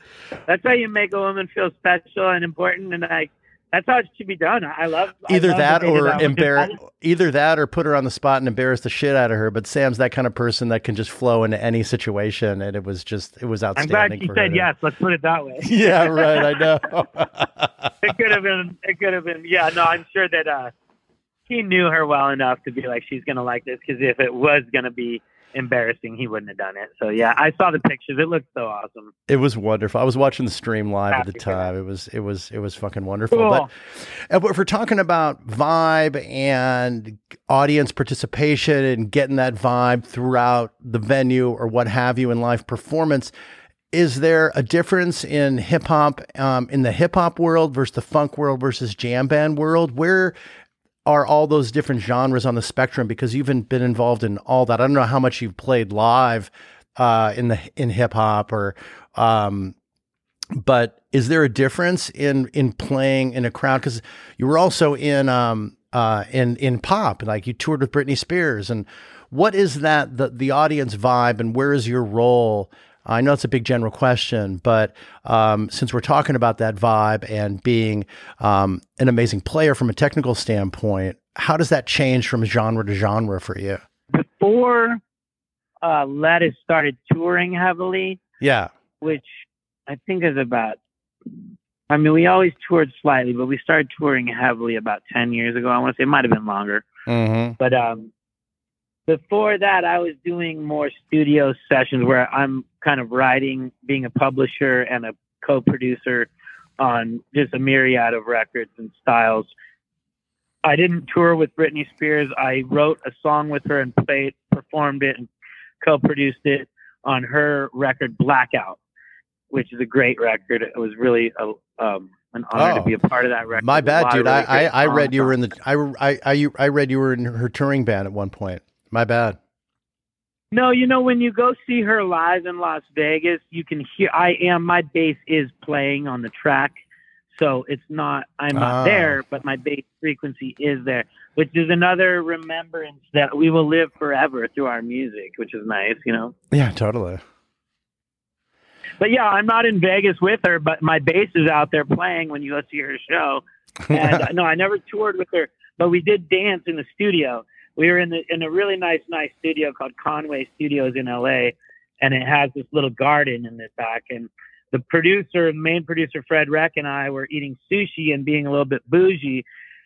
That's how you make a woman feel special and important, and like that's how it should be done. I love I
either
love
that or embarrass either that or put her on the spot and embarrass the shit out of her. But Sam's that kind of person that can just flow into any situation, and it was just it was
I'm
outstanding.
glad she said
to-
yes. Let's put it that way. (laughs)
Yeah, right. I know. (laughs)
it could have been. It could have been. Yeah, no, I'm sure that uh, he knew her well enough to be like, she's gonna like this. Because if it was gonna be embarrassing, he wouldn't have done it. So yeah, I saw the pictures. It looked so awesome.
It was wonderful. I was watching the stream live at the time. It was it was it was fucking wonderful.
Cool.
But if we're talking about vibe and audience participation and getting that vibe throughout the venue or what have you in live performance, is there a difference in hip hop um, in the hip hop world versus the funk world versus jam band world? Where are all those different genres on the spectrum? Because you've been been involved in all that. I don't know how much you've played live uh, in the in hip hop or. Um, but is there a difference in in playing in a crowd? Because you were also in um uh in in pop, like you toured with Britney Spears, and what is that the the audience vibe, and where is your role? I know it's a big general question, but um, since we're talking about that vibe and being um, an amazing player from a technical standpoint, how does that change from genre to genre for you?
Before uh, Lettuce started touring heavily,
Yeah,
which I think is about. I mean, we always toured slightly, but we started touring heavily about ten years ago. I want to say it might have been longer.
mm-hmm.
But um, before that, I was doing more studio sessions where I'm kind of writing, being a publisher and a co-producer on just a myriad of records and styles. I didn't tour with Britney Spears. I wrote a song with her and played, performed it, and co-produced it on her record Blackout, which is a great record. It was really a, um, an honor
Oh.
to be a part of that record.
My bad, dude. I, I, I read you were in the I, I I I read you were in her touring band at one point. My bad.
No, you know when you go see her live in Las Vegas, you can hear. I am. My bass is playing on the track, so it's not. I'm not
Ah.
there, but my bass frequency is there, which is another remembrance that we will live forever through our music, which is nice, you know.
Yeah, totally.
But yeah, I'm not in Vegas with her, but my bass is out there playing when you go see her show. (laughs) And uh, no, I never toured with her, but we did dance in the studio. We were in the in a really nice, nice studio called Conway Studios in LA, and it has this little garden in the back. And the producer, main producer Fred Reck, and I were eating sushi and being a little bit bougie.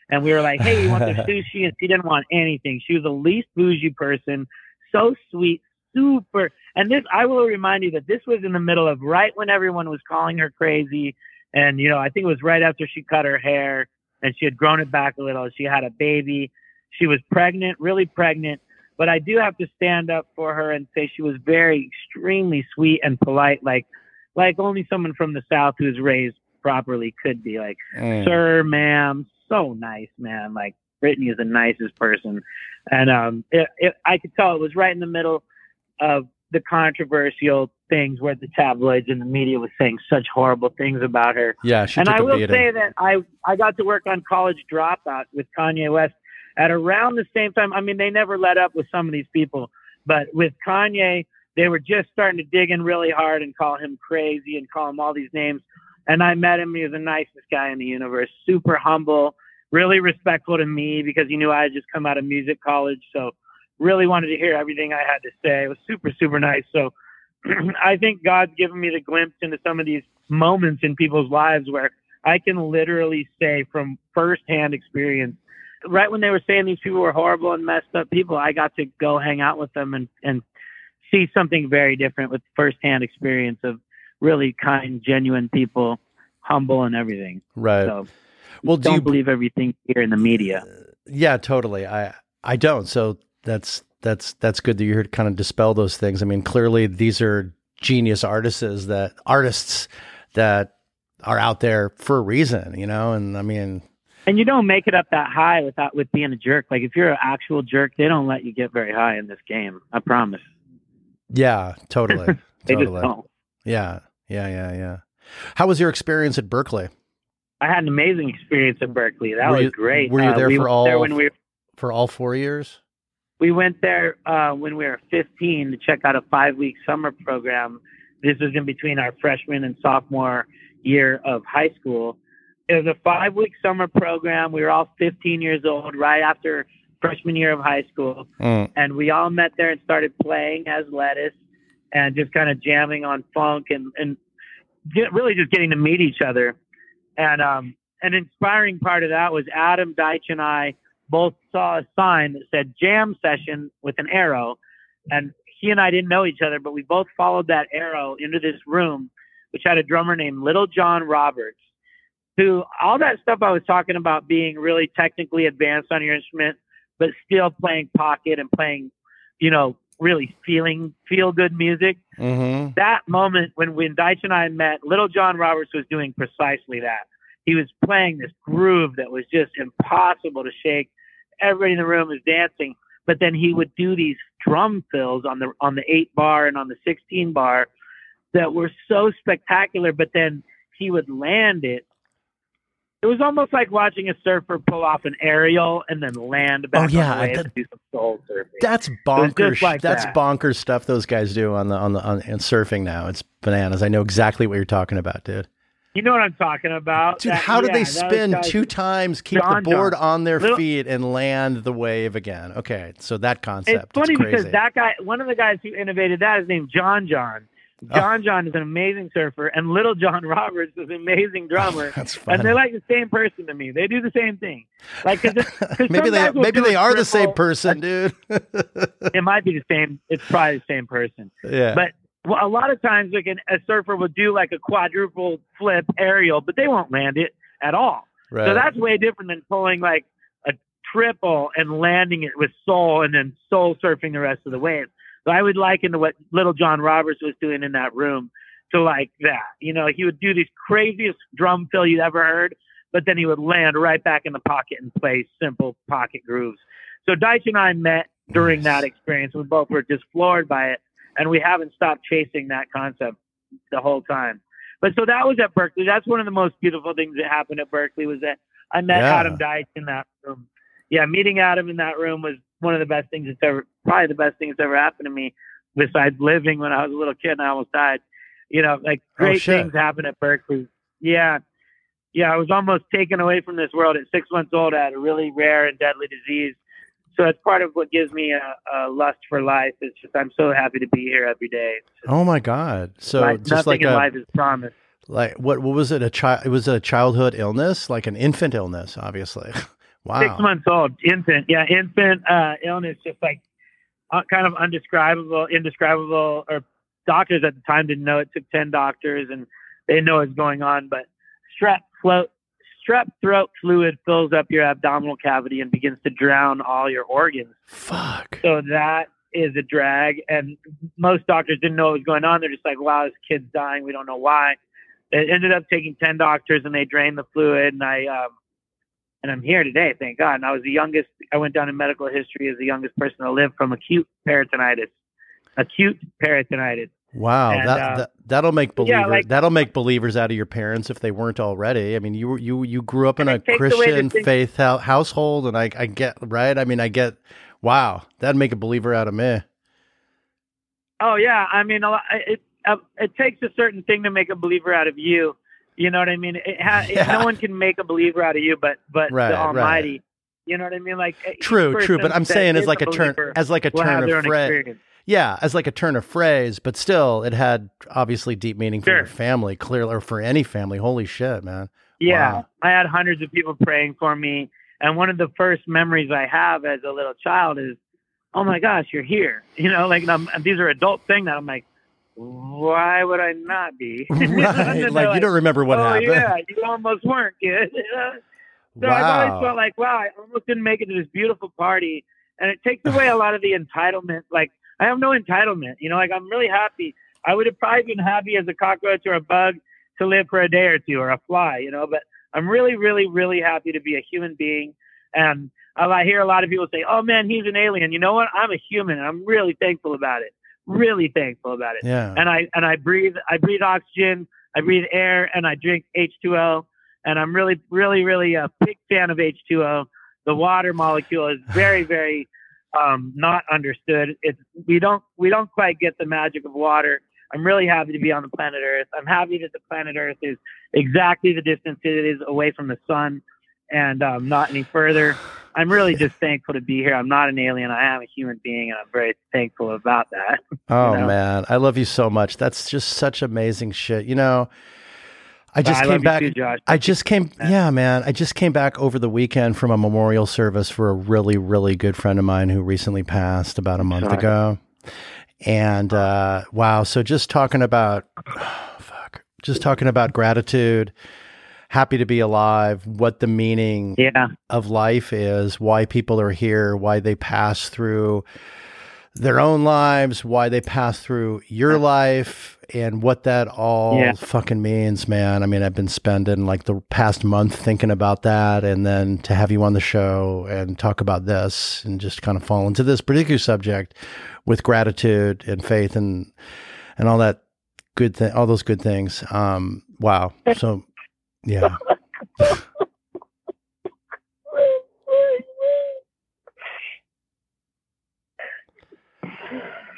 And we were like, "Hey, you want the (laughs) sushi?" And she didn't want anything. She was the least bougie person, so sweet, super. And this, I will remind you that this was in the middle of right when everyone was calling her crazy. And, you know, I think it was right after she cut her hair and she had grown it back a little. She had a baby. She was pregnant, really pregnant. But I do have to stand up for her and say she was very extremely sweet and polite, like like only someone from the South who's raised properly could be. Like,
Mm.
sir, ma'am, so nice, man. Like Britney is the nicest person, and um, it, it, I could tell it was right in the middle of the controversial things where the tabloids and the media was saying such horrible things about her.
Yeah, she
and I will say that I I got to work on College Dropout with Kanye West at around the same time. I mean, they never let up with some of these people, but with Kanye, they were just starting to dig in really hard and call him crazy and call him all these names. And I met him. He was the nicest guy in the universe, super humble, really respectful to me because he knew I had just come out of music college. So really wanted to hear everything I had to say. It was super, super nice. So (clears throat) I think God's given me the glimpse into some of these moments in people's lives where I can literally say from firsthand experience, right when they were saying these people were horrible and messed up people, I got to go hang out with them and, and see something very different with firsthand experience of really kind, genuine people, humble and everything.
right.
So
well, do
don't
you
believe everything here in the media.
Uh, yeah, totally. I I don't. So that's that's that's good that you're here to kind of dispel those things. I mean, clearly these are genius artists that artists that are out there for a reason, you know. And I mean,
And you don't make it up that high without with being a jerk. Like if you're an actual jerk, they don't let you get very high in this game. I promise.
yeah, totally, (laughs)
They just
totally.
don't.
Yeah, yeah, yeah, yeah. How was your experience at Berklee
I had an amazing experience at Berklee. That
Were
was
you-
great.
were you
Uh,
there
we
for all-
There when we
for all four years?
we went there uh, when we were 15 to check out a five-week summer program. This was in between our freshman and sophomore year of high school, it was a five week summer program. We were all 15 years old, right after freshman year of high school,
Mm.
and we all met there and started playing as Lettuce and just kind of jamming on funk and and get, really just getting to meet each other. And um, an inspiring part of that was Adam Deitch and I both saw a sign that said jam session with an arrow. And he and I didn't know each other, but we both followed that arrow into this room, which had a drummer named Little John Roberts, who all that stuff I was talking about being really technically advanced on your instrument, but still playing pocket and playing, you know, really feeling feel good music
Mm-hmm.
that moment when when Deitch and I met, Little John Roberts was doing precisely that. He was playing this groove that was just impossible to shake. Everybody in the room was dancing, but then he would do these drum fills on the on the eight bar and on the sixteen bar that were so spectacular. But then he would land it. It was almost like watching a surfer pull off an aerial and then land back
Oh, yeah,
on the wave
that-
and do some soul surfing.
That's bonkers.
like
That's
that.
bonkers stuff those guys do on the on the on in surfing now. It's bananas. I know exactly what you're talking about, dude.
you know what I'm talking about,
Dude,
That-
how did
yeah,
they spin two times, keep
John
the board
John.
on their
Little-
feet, and land the wave again? Okay, so that concept.
It's funny
crazy.
because that guy, one of the guys who innovated that is named John John.
Oh.
John John is an amazing surfer, and Little John (laughs) Roberts is an amazing drummer.
That's funny.
and they're like the same person to me. They do the same thing. Like, cause, 'cause (laughs)
maybe they maybe they are the same person, dude.
It might be the same. It's probably the same person.
yeah.
But well, a lot of times, like an, a surfer will do like a quadruple flip aerial, but they won't land it at all.
right.
So that's way different than pulling like a triple and landing it with soul and then soul surfing the rest of the wave. So I would liken to what little John Roberts was doing in that room to like that. You know, he would do these craziest drum fill you'd ever heard, but then he would land right back in the pocket and play simple pocket grooves. So Deitch and I met during that experience. We both were just floored by it, and we haven't stopped chasing that concept the whole time. But so that was at Berklee. That's one of the most beautiful things that happened at Berklee was that I met
Yeah.
Adam Deitch in that room. Yeah, meeting Adam in that room was one of the best things that's ever, probably the best thing that's ever happened to me. Besides living when I was a little kid and I almost died, you know, like
Oh,
great
shit.
things happen at Berklee. Yeah, yeah, I was almost taken away from this world at six months old. I had a really rare and deadly disease. So it's part of what gives me a, a lust for life. It's just I'm so happy to be here every day. Just
oh my god. So
like,
just
nothing
like
in
a
life is promised.
like what what was it a child? It was a childhood illness, like an infant illness, obviously. (laughs) wow.
Six months old, infant. Yeah, infant uh, illness, just like uh, kind of undescribable, indescribable. Or doctors at the time didn't know. It took ten doctors, and they didn't know what was going on. But strep float, strep throat fluid fills up your abdominal cavity and begins to drown all your organs.
Fuck.
So that is a drag. And most doctors didn't know what was going on. They're just like, wow, this kid's dying. We don't know why. It ended up taking 10 doctors and they drained the fluid. And I, um, and I'm here today, thank God. And I was the youngest, I went down in medical history as the youngest person to live from acute peritonitis. Acute peritonitis.
Wow,
And,
that,
uh,
that that'll make
yeah,
believers
like-
that'll make believers out of your parents if they weren't already. I mean, you you you grew up in a
it takes away the
Christian faith hou- household, and I I get right. I mean, I get. Wow, that'd make a believer out of me.
Oh yeah, I mean, it uh, it takes a certain thing to make a believer out of you. You know what I mean? It ha- (laughs)
Yeah.
No one can make a believer out of you, but but
Right,
the
right.
Almighty. You know what I mean? Like
True, true. But I'm saying as like a turn as like a turn of phrase. Yeah, as like a turn of phrase, but still, it had obviously deep meaning for
Sure.
your family, clearly, or for any family. Holy shit, man!
Yeah,
Wow.
I had hundreds of people praying for me, and one of the first memories I have as a little child is, "Oh my gosh, you're here!" (laughs) You know, like and I'm, and these are adult things that I'm like, "Why would I not be?" (laughs) (laughs)
right, like you don't remember what
oh
happened.
yeah, you almost weren't, kid. (laughs) So I've always felt like, wow, I almost didn't make it to this beautiful party. And it takes away a lot of the entitlement. Like, I have no entitlement. You know, like, I'm really happy. I would have probably been happy as a cockroach or a bug to live for a day or two or a fly, you know, but I'm really, really, really happy to be a human being. And I I hear a lot of people say, oh man, he's an alien. You know what? I'm a human and I'm really thankful about it. Really thankful about it
yeah.
and I and I breathe I breathe oxygen, I breathe air, and I drink H2O. And I'm really, really, really a big fan of H2O. The water molecule is very, (sighs) very um, not understood. It's we don't we don't quite get the magic of water. I'm really happy to be on the planet Earth. I'm happy that the planet Earth is exactly the distance it is away from the sun and um, not any further. (sighs) (sighs) I'm really just thankful to be here. I'm not an alien. I am a human being, and I'm very thankful about that. (laughs)
Oh you know? man, I love you so much. That's just such amazing shit. You know, I just
I
came back.
Too,
I just came. Yeah, man. I just came back over the weekend from a memorial service for a really, really good friend of mine who recently passed about a month Sorry. ago. And uh, wow, so just talking about, oh, (sighs) fuck, just talking about gratitude happy to be alive, what the meaning
yeah.
of life is, why people are here, why they pass through their own lives, why they pass through your life, and what that all yeah. fucking means, man. I mean, I've been spending like the past month thinking about that, and then to have you on the show and talk about this and just kind of fall into this particular subject with gratitude and faith and and all that good thing, all those good things. Um, wow. So yeah.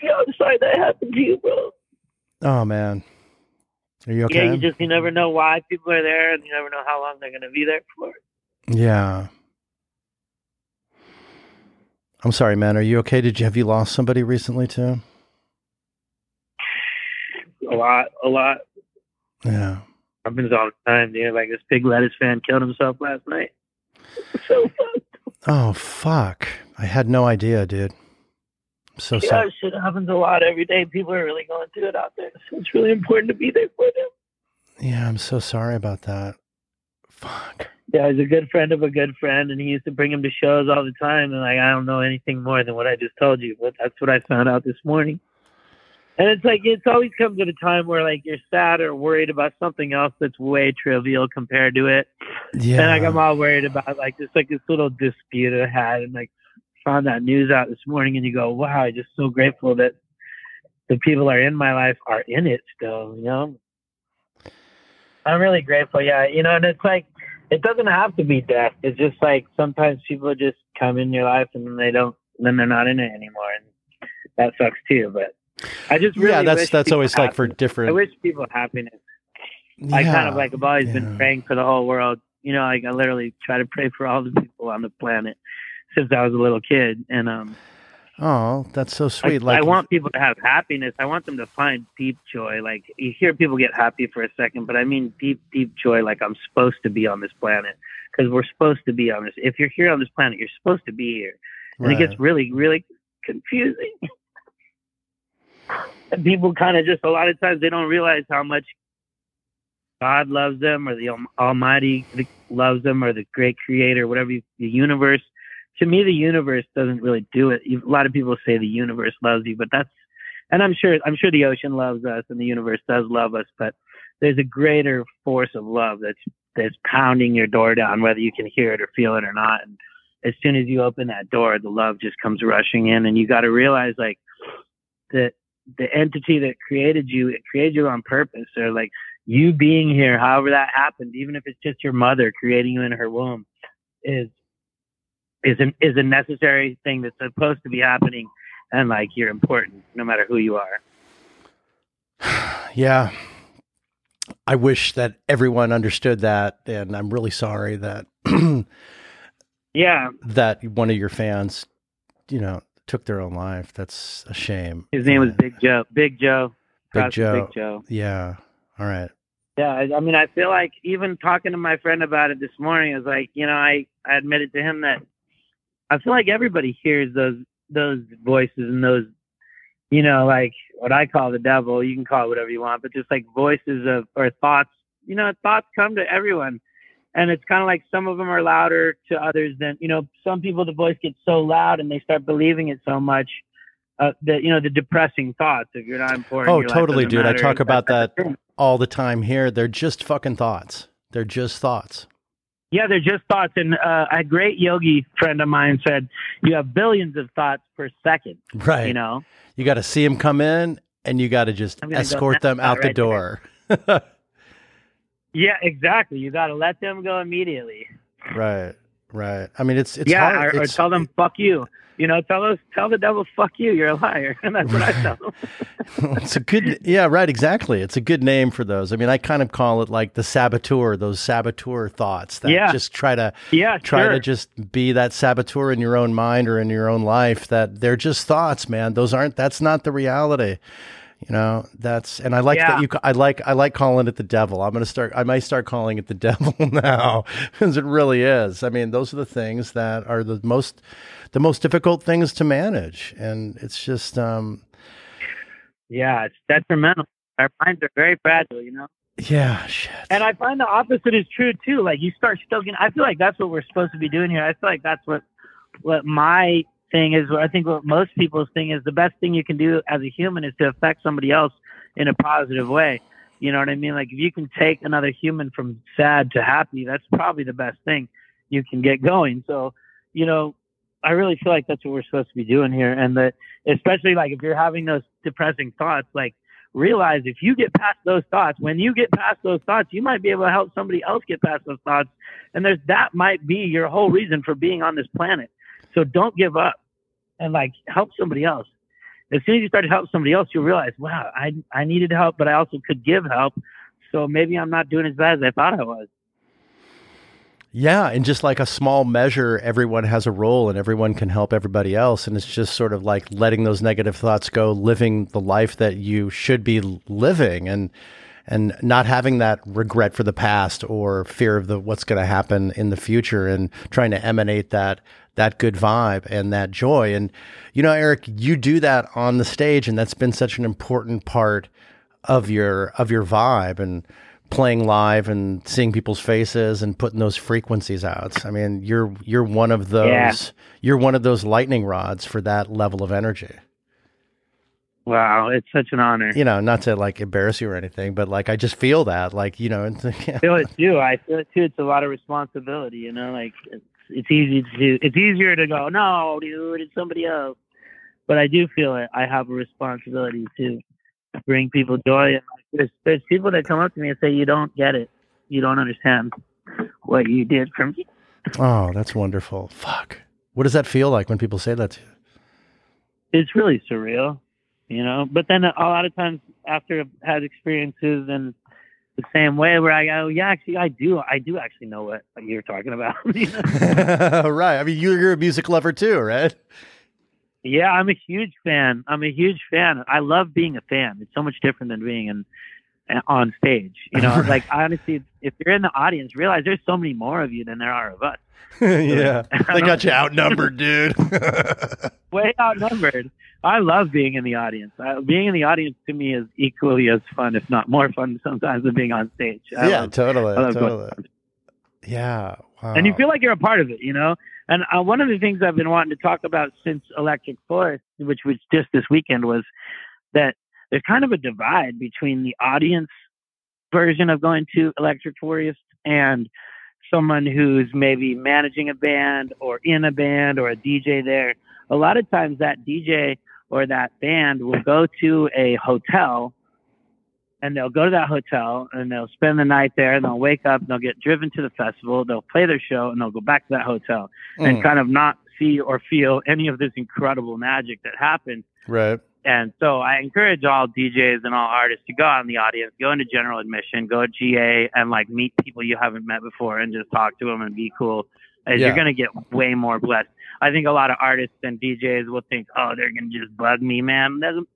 yeah,
I'm sorry that happened to you, bro.
Oh man. Are you okay?
Yeah, you just you never know why people are there and you never know how long they're gonna be there for.
Yeah. I'm sorry, man. Are you okay? Did you have you lost somebody recently too?
A lot, a lot.
Yeah
happens all the time, dude. Like this big lettuce fan killed himself last night. so (laughs)
Oh fuck! I had no idea, dude. I'm so
yeah,
sorry.
shit happens a lot every day. People are really going through it out there, so it's really important to be there for them.
Yeah, I'm so sorry about that. Fuck.
Yeah, he's a good friend of a good friend, and he used to bring him to shows all the time. And like, I don't know anything more than what I just told you, but that's what I found out this morning. And it's like it's always comes at a time where like you're sad or worried about something else that's way trivial compared to it.
Yeah.
And like I'm all worried about like just like this little dispute I had and like found that news out this morning and you go, Wow, I'm just so grateful that the people are in my life are in it still, you know? I'm really grateful, yeah. You know, and it's like it doesn't have to be death. It's just like sometimes people just come in your life and then they don't then they're not in it anymore and that sucks too, but I just really
yeah, that's that's always
happiness.
like for different.
I wish people happiness. Yeah, I kind of like I've always yeah. been praying for the whole world. You know, like I literally try to pray for all the people on the planet since I was a little kid, and um.
Oh, that's so sweet!
I,
like
I want people to have happiness. I want them to find deep joy. Like you hear people get happy for a second, but I mean deep, deep joy. Like I'm supposed to be on this planet because we're supposed to be on this. If you're here on this planet, you're supposed to be here, and right. it gets really, really confusing. (laughs) people kind of just a lot of times they don't realize how much God loves them or the Almighty loves them or the great creator, whatever you, the universe. To me, the universe doesn't really do it. A lot of people say the universe loves you, but that's, and I'm sure, I'm sure the ocean loves us and the universe does love us, but there's a greater force of love that's, that's pounding your door down, whether you can hear it or feel it or not. And as soon as you open that door, the love just comes rushing in and you got to realize like that the entity that created you, it created you on purpose. Or like you being here, however that happened, even if it's just your mother creating you in her womb, is is an, is a necessary thing that's supposed to be happening, and like you're important no matter who you are. (sighs)
Yeah. I wish that everyone understood that, and I'm really sorry that.
yeah. (clears throat)
That one of your fans, you know, took their own life. That's a shame.
His name was Big Joe. Big Joe.
Big Joe.
Big Joe.
Yeah. All right.
Yeah, I, I mean, I feel like even talking to my friend about it this morning is like, you know, I I admitted to him that I feel like everybody hears those those voices and those, you know, like what I call the devil. You can call it whatever you want, but just like voices of or thoughts. You know, thoughts come to everyone and it's kind of like some of them are louder to others than you know some people the voice gets so loud and they start believing it so much uh, that you know the depressing thoughts if you're not important
oh totally dude. I talk about that all the time here. They're just fucking thoughts. They're just thoughts.
Yeah they're just thoughts. And uh, a great yogi friend of mine said you have billions of thoughts per second
right.
you know?
You got to see them come in and you got to just escort them out right the door (laughs)
Yeah, exactly. You got to let them go immediately.
Right, right. I mean, it's it's
yeah,
hard.
Or,
it's,
or tell them fuck you. You know, tell us, tell the devil, fuck you, you're a liar, and (laughs) that's what I tell them. (laughs)
it's a good, yeah, right, exactly. It's a good name for those. I mean, I kind of call it like the saboteur, those saboteur thoughts that
Yeah.
just try to,
Yeah,
try
sure.
to just be that saboteur in your own mind or in your own life. That they're just thoughts, man. Those aren't. That's not the reality. You know, that's and I like
Yeah.
that you. I like I like calling it the devil. I'm gonna start. I might start calling it the (laughs) devil now because it really is. I mean, those are the things that are the most the most difficult things to manage, and it's just. um
Yeah, it's detrimental. Our minds are very fragile, you know.
Yeah, shit.
And I find the opposite is true too. Like you start stoking. I feel like that's what we're supposed to be doing here. I feel like that's what what my thing is. I think what most people's thing is. The best thing you can do as a human is to affect somebody else in a positive way. You know what I mean? Like if you can take another human from sad to happy, that's probably the best thing you can get going. So, you know, I really feel like that's what we're supposed to be doing here. And that especially like if you're having those depressing thoughts, like realize if you get past those thoughts, when you get past those thoughts, you might be able to help somebody else get past those thoughts. And there's that might be your whole reason for being on this planet. So don't give up and like help somebody else. As soon as you start to help somebody else, you'll realize, wow, I I needed help, but I also could give help. So maybe I'm not doing as bad as I thought I was.
Yeah, and just like a small measure, everyone has a role and everyone can help everybody else. And it's just sort of like letting those negative thoughts go, living the life that you should be living and and not having that regret for the past or fear of the what's going to happen in the future and trying to emanate that that good vibe and that joy. And you know, Eric, you do that on the stage and that's been such an important part of your of your vibe and playing live and seeing people's faces and putting those frequencies out. I mean, you're you're one of those
Yeah.
you're one of those lightning rods for that level of energy.
Wow, it's such an honor.
You know, not to like embarrass you or anything, but like I just feel that like, you know, and (laughs)
I feel it too. I feel it too. It's a lot of responsibility, you know. Like it's it's easy to do. It's easier to go, no, dude, it's somebody else. But I do feel it. I have a responsibility to bring people joy. And there's there's people that come up to me and say, you don't get it. You don't understand what you did for me.
oh, that's wonderful. Fuck. What does that feel like when people say that to you?
It's really surreal, you know. But then a lot of times after I've had experiences and the same way where I go, yeah, actually, I do. I do actually know what you're talking about. (laughs) you know? (laughs)
right. I mean, you're, you're a music lover too, right?
Yeah, I'm a huge fan. I'm a huge fan. I love being a fan. It's so much different than being in, on stage. You know, (laughs)
Right.
like honestly, if you're in the audience, realize there's so many more of you than there are of us. (laughs)
yeah. (laughs) They got you outnumbered, dude.
Way outnumbered. I love being in the audience. Uh, being in the audience to me is equally as fun, if not more fun, sometimes than being on stage. I
yeah,
love-
totally.
I love going
totally. Yeah. Wow.
and you feel like you're a part of it, you know. And uh, one of the things I've been wanting to talk about since Electric Forest, which was just this weekend, was that there's kind of a divide between the audience version of going to Electric Forest and someone who's maybe managing a band or in a band or a DJ there. A lot of times that DJ or that band will go to a hotel and they'll go to that hotel and they'll spend the night there and they'll wake up and they'll get driven to the festival they'll play their show and they'll go back to that hotel and
Mm,
kind of not see or feel any of this incredible magic that happened
right.
And so i encourage all djs and all artists to go out in the audience go into general admission go to ga and like meet people you haven't met before and just talk to them and be cool as
Yeah.
you're going to get way more blessed i think a lot of artists and djs will think oh they're going to just bug me man Doesn't-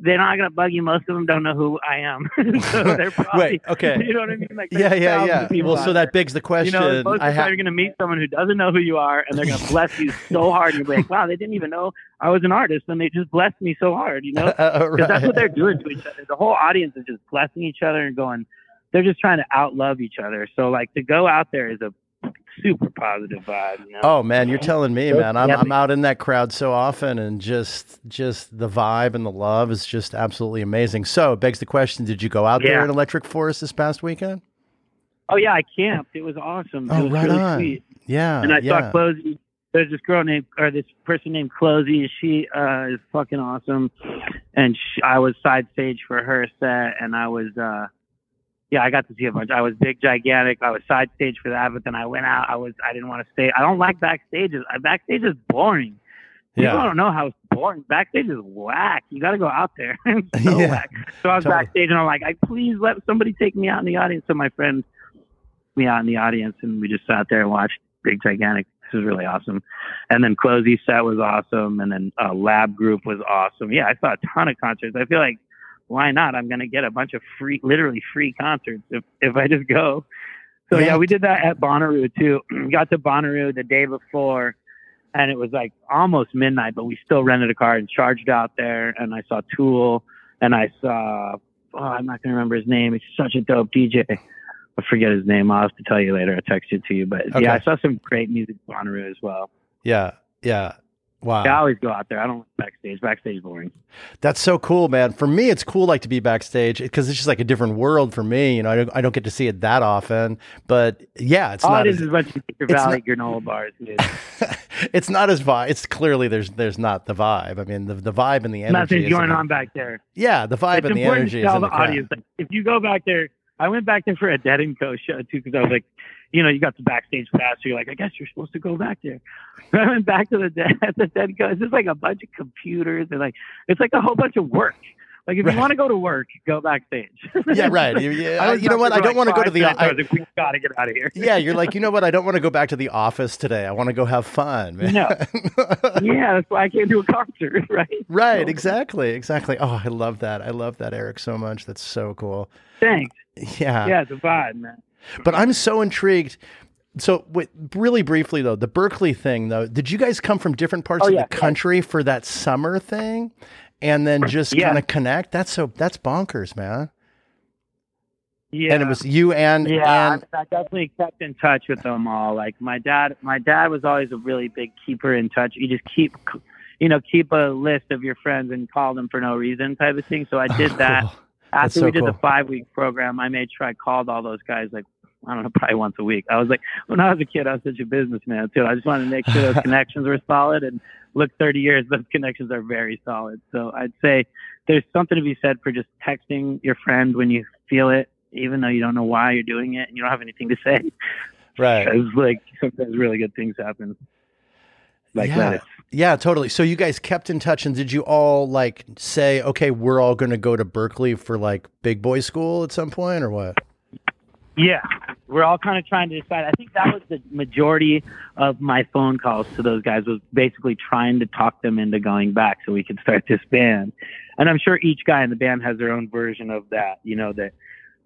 they're not going to bug you most of them don't know who i am (laughs) so (laughs) they're probably
Wait, okay. (laughs)
you know what I mean? Like,
Yeah, yeah, yeah.
people
Well, so
there.
that begs the question.
you know, most of
I
the time you're going to meet someone who doesn't know who you are, and they're going to bless you so hard. And you're like, wow, they didn't even know I was an artist, and they just blessed me so hard, you know?
Uh,
Because that's what they're doing to each other. The whole audience is just blessing each other and going, they're just trying to outlove each other. So, like, to go out there is a super positive vibe, you know?
Oh man, you're telling me, man. I'm I'm out in that crowd so often, and just just the vibe and the love is just absolutely amazing. So it begs the question: Did you go out there
Yeah.
in Electric Forest this past weekend?
Oh, yeah, I camped. It was awesome.
Oh,
it was
right
really
on.
sweet.
Yeah,
and I
yeah.
saw CloZee. There's this girl named, or this person named CloZee. She uh, is fucking awesome, and sh I was side stage for her set, and I was, uh, yeah, I got to see a bunch. I was big, gigantic. I was side stage for that, but then I went out. I was, I didn't want to stay. I don't like backstage. I- Backstage is boring. People
Yeah.
don't know how boring backstage is whack. You got to go out there. (laughs) So
Yeah,
whack. So I was
totally.
backstage and I'm like, I please let somebody take me out in the audience. So my friend took me out in the audience and we just sat there and watched Big Gigantic. This was really awesome. And then CloZee set was awesome. And then uh, Lab Group was awesome. Yeah, I saw a ton of concerts. I feel like why not? I'm gonna get a bunch of free, literally free concerts if if I just go. So
Yeah.
we did that at Bonnaroo too. (clears throat) we got to Bonnaroo the day before, and it was like almost midnight, but we still rented a car and charged out there. And I saw Tool, and I saw oh, I'm not gonna remember his name. He's such a dope DJ. I forget his name. I'll have to tell you later. I'll text it to you. But
Okay.
yeah, I saw some great music at Bonnaroo as well.
Yeah. Yeah. Wow.
I always go out there. I don't like backstage. Backstage boring.
That's so cool, man. For me, it's cool like to be backstage because it's just like a different world for me. You know, I don't, I don't get to see it that often, but yeah, it's
All
not.
it is
as,
a bunch of Nature Valley granola bars, (laughs)
it's not as vibe. It's clearly there's there's not the vibe. I mean, the the vibe and the energy.
Nothing's going
in
on back there.
Yeah, the vibe
it's
and the energy
to
is
tell
in
the,
the
audience. Like, if you go back there, I went back there for a Dead and Co show too because I was like, you know, you got the backstage pass, so you're like, I guess you're supposed to go back there. (laughs) I went back to the Dead, (laughs) the Dead Co. It's just like a bunch of computers and like it's like a whole bunch of work. Like if
Right.
you want to go to work, go backstage. (laughs)
Yeah, right. You, yeah, you know what? I don't
like,
want to go to the.
I
I,
like, we gotta get out of here.
yeah, you're like, you know what? I don't want to go back to the office today. I want to go have fun, man.
No. yeah, that's why I came to a concert, right?
right,
So,
exactly, exactly. Oh, I love that. I love that, Eric, so much. That's so cool.
Thanks.
Yeah.
Yeah, it's a vibe, man.
But I'm so intrigued. So, wait, really briefly though, the Berklee thing though, did you guys come from different parts
Oh,
of
yeah.
the country for that summer thing, and then just
Yeah.
kind of connect? That's so that's bonkers, man.
Yeah.
And it was you and
Yeah,
and
I, definitely kept in touch with them all. Like my dad, my dad was always a really big keeper in touch. You just keep, you know, keep a list of your friends and call them for no reason type of thing. So I did (laughs) that.
Cool. That's
After
so
we did the five week program, I made sure I called all those guys like I don't know, probably once a week. I was like, when I was a kid, I was such a businessman too. I just wanted to make sure those (laughs) connections were solid. And look, 30 years, those connections are very solid. So I'd say there's something to be said for just texting your friend when you feel it, even though you don't know why you're doing it and you don't have anything to say.
right. (laughs)
It's like sometimes really good things happen. Like
Yeah.
that.
Yeah, totally. So you guys kept in touch, and did you all like say, okay, we're all going to go to Berklee for like big boy school at some point, or what?
Yeah, we're all kind of trying to decide. I think that was the majority of my phone calls to those guys was basically trying to talk them into going back so we could start this band. And I'm sure each guy in the band has their own version of that, you know that.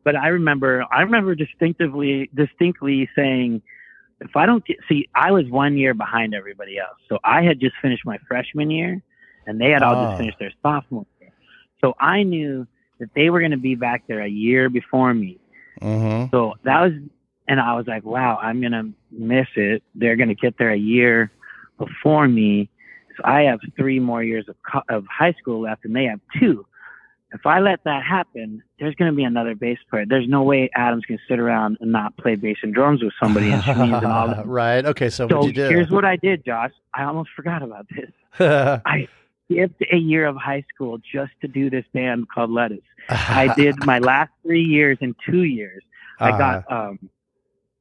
But I remember, I remember distinctively, distinctly saying, if I don't get, see, I was one year behind everybody else. So I had just finished my freshman year, and they had all
Oh.
just finished their sophomore year. So I knew that they were going to be back there a year before me.
Mm-hmm.
So that was, and I was like, wow, I'm going to miss it. They're going to get there a year before me. So I have three more years of, co- of high school left and they have two. If I let that happen, there's going to be another bass player. There's no way Adams can sit around and not play bass and drums with somebody and (laughs) and all that.
right. Okay. So,
So here's what I did, Josh. I almost forgot about this. (laughs) I skipped a year of high school just to do this band called Lettuce. (laughs) I did my last three years in two years. I
Uh,
got um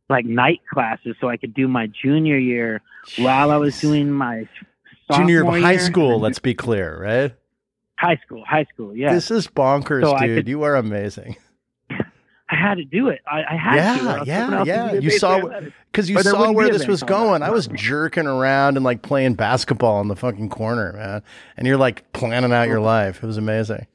like night classes so I could do my junior year while I was doing my
junior of high
year.
school. Let's be clear, right?
High school, high school. Yeah,
This is bonkers,
So
dude.
could-
You are amazing. (laughs)
I had to do it. I, I had
Yeah,
to.
yeah, yeah.
a
You saw
player
wh-
at Lettuce.
Because you saw where this was going. I was jerking around and like playing basketball in the fucking corner, man. And you're like planning out your life. It was amazing.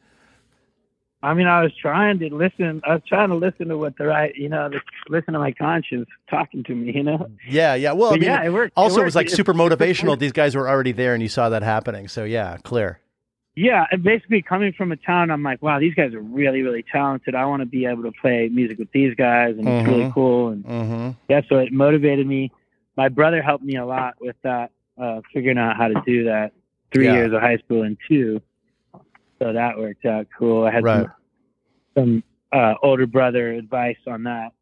I mean, I was trying to listen. I was trying to listen to what the right, you know, to listen to my conscience talking to me. You know.
Yeah, yeah. Well, I mean,
yeah, it worked.
Also it
worked.
was like super motivational. These guys were already there, and you saw that happening. So yeah, clear.
Yeah, and basically coming from a town, I'm like, wow, these guys are really, really talented. I want to be able to play music with these guys, and it's really
Mhm.
cool. And
Mm-hmm.
yeah, so it motivated me. My brother helped me a lot with that, uh, figuring out how to do that. Three
Yeah.
years of high school and two, so that worked out cool. I had
Right.
some, some uh, older brother advice on that.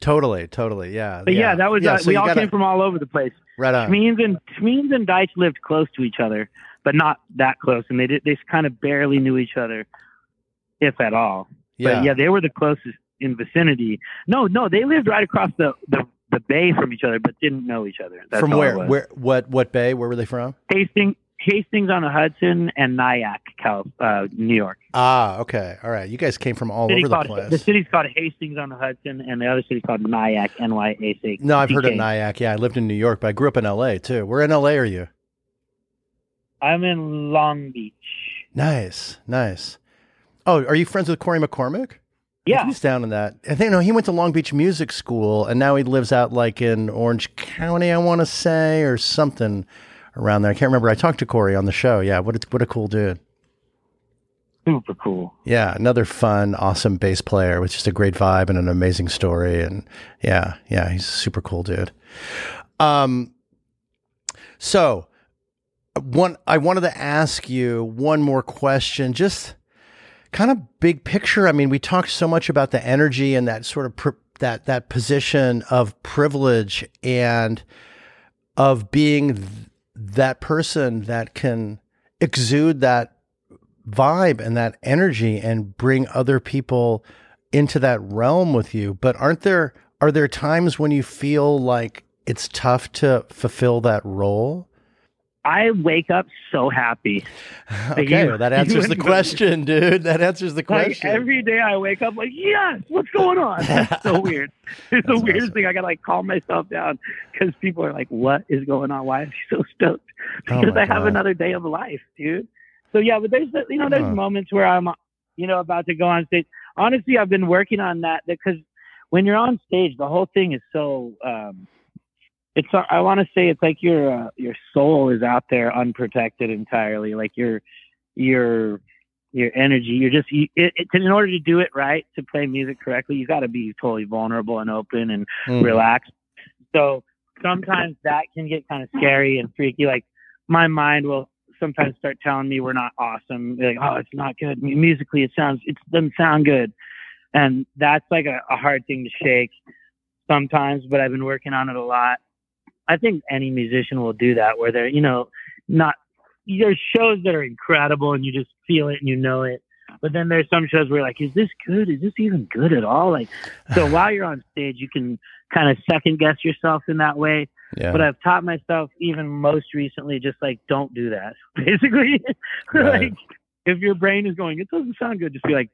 Totally, totally. Yeah.
But yeah, that was
yeah.
uh,
so
we all
gotta-
came from all over the place.
right on.
Shmeeans and Shmeeans and Deitch lived close to each other, but not that close, and they did they kind of barely knew each other, if at all.
Yeah.
But yeah, they were the closest in vicinity. No, no, they lived right across the the, the bay from each other, but didn't know each other. That's
from where? Where? What? What bay? Where were they from?
Hastings, Hastings on the Hudson, and Nyack, Cal, uh, New York.
Ah, okay, all right. You guys came from all
City
over the
called,
place.
the city's called Hastings on the Hudson, and the other city's called Nyack, N Y A C.
no, I've heard of
CK.
Nyack. Yeah, I lived in New York, but I grew up in L.A. too. Where in L.A. are you?
I'm in Long Beach.
Nice, nice. Oh, are you friends with Corey McCormick?
Yeah,
he's down in that. I think no, he went to Long Beach Music School, and now he lives out like in Orange County, I want to say, or something around there. I can't remember. I talked to Corey on the show. Yeah, what a, what a cool dude.
super cool.
Yeah, another fun, awesome bass player with just a great vibe and an amazing story. And yeah, yeah, he's a super cool dude. Um, so one, I wanted to ask you one more question, just kind of big picture. I mean, we talked so much about the energy and that sort of pr- that that position of privilege and of being th- that person that can exude that vibe and that energy and bring other people into that realm with you. But aren't there are there times when you feel like it's tough to fulfill that role?
I wake up so happy. (laughs)
Okay,
you-
well, that (laughs) answers the question, dude. That answers the
Like
question.
every day I wake up like, yes, what's going on? (laughs) It's so weird. It's the weirdest
awesome.
thing. I gotta like calm myself down because people are like, what is going on? Why am I so stoked?
Oh
Because
my
I have
God.
another day of life, dude. So yeah, but there's you know there's moments where I'm you know about to go on stage. Honestly, I've been working on that because when you're on stage, the whole thing is so. um it's I want to say it's like your uh, your soul is out there unprotected entirely. Like your your your energy. You're just you, it, it, in order to do it right to play music correctly, you got to be totally vulnerable and open and
Mm.
relaxed. So sometimes that can get kind of scary and freaky. Like my mind will sometimes start telling me we're not awesome. Like, oh, it's not good musically. It sounds it doesn't sound good, and that's like a, a hard thing to shake sometimes. But I've been working on it a lot. I think any musician will do that, where they're you know not there's shows that are incredible and you just feel it and you know it. But then there's some shows where you're like, is this good? Is this even good at all? Like, so (sighs) while you're on stage, you can kind of second guess yourself in that way.
Yeah.
But I've taught myself even most recently, just like, don't do that. (laughs) Basically,
Right.
like if your brain is going, it doesn't sound good, just be like,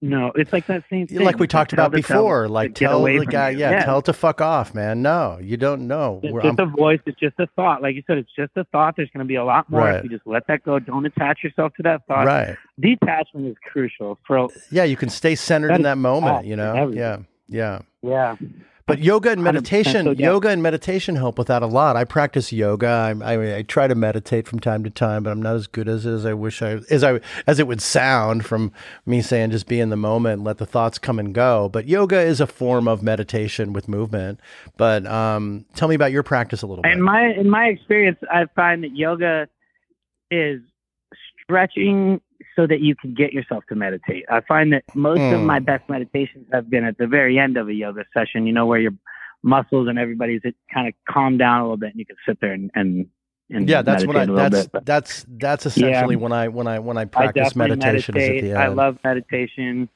no. It's like that same thing.
like we talked about
the tell
before, like tell the guy,
you.
yeah, tell it to fuck off, man. No, you don't know.
It's
We're-
just a voice. It's just a thought. Like you said, it's just a thought. There's going to be a lot more
Right.
if you just let that go. Don't attach yourself to that thought.
right.
Detachment is crucial for
Yeah, you can stay centered
That
in that moment, you know? Yeah. Yeah.
yeah.
But yoga and meditation,
so, yeah.
yoga and meditation help with that a lot. I practice yoga. I, I, I try to meditate from time to time, but I'm not as good as, as I wish I as I as it would sound from me saying just be in the moment, let the thoughts come and go. But yoga is a form of meditation with movement. But um, tell me about your practice a little bit.
In my in my experience, I find that yoga is stretching so that you can get yourself to meditate. I find that most of
Hmm.
my best meditations have been at the very end of a yoga session. You know, where your muscles and everybody's it kind of calm down a little bit, and you can sit there and and, and
yeah, that's when I
meditate
that's
bit.
That's that's essentially when I when I when I
I
practice
definitely
meditation is at
meditate.
the
I love meditation.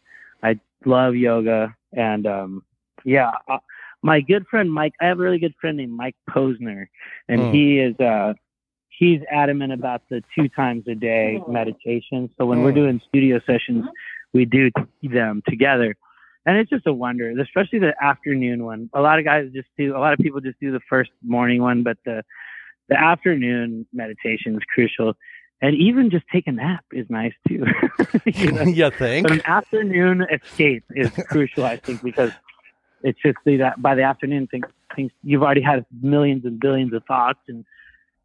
I love yoga, and um, yeah, uh, my good friend Mike. I have a really good friend named Mike Posner, and
Hmm.
he is uh, he's adamant about the two times a day meditation. So when we're
Hmm.
doing studio sessions, we do them together. And it's just a wonder, especially the afternoon one. A lot of guys just do, a lot of people just do the first morning one, but the the afternoon meditation is crucial. And even just take a nap is nice too. (laughs) you know? (laughs)
you think?
But an afternoon escape is crucial, I think, because it's just the, that by the afternoon, things, things you've already had millions and billions of thoughts, and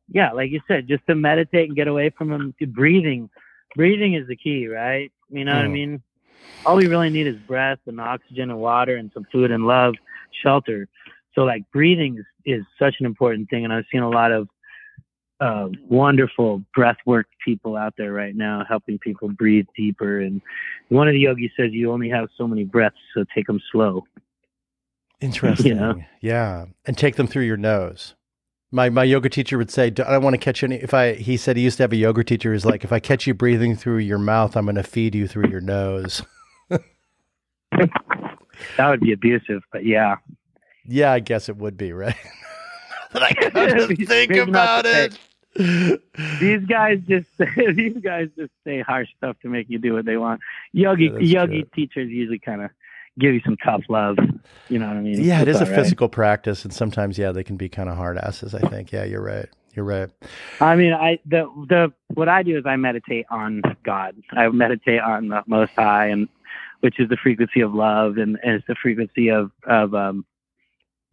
yeah, like you said, just to meditate and get away from them. Breathing, breathing is the key, right? You know what I
Mm.
mean? All we really need is breath and oxygen and water and some food and love, shelter. So like breathing is, is such an important thing, and I've seen a lot of uh, wonderful breathwork people out there right now helping people breathe deeper. And one of the yogis says you only have so many breaths, so take them slow. (laughs)
Interesting. Yeah, and take them through your nose. My my yoga teacher would say, "I don't want to catch any." If I, he said he used to have a yoga teacher who's like, "If I catch you breathing through your mouth, I'm going to feed you through your nose." (laughs)
That would be abusive, but yeah.
Yeah, I guess it would be right. (laughs) that I (laughs) gotta think about it.
These guys just these guys just say harsh stuff to make you do what they want. Yogi
Yeah,
yogi
true.
teachers usually kind of give you some tough love. You know what I mean?
Yeah, it
It's
a
right.
physical practice, and sometimes, yeah, they can be kind of hard asses. I think. Yeah, you're right. You're right.
I mean, I the the what I do is I meditate on God. I meditate on the Most High, and which is the frequency of love, and, and it's the frequency of of um,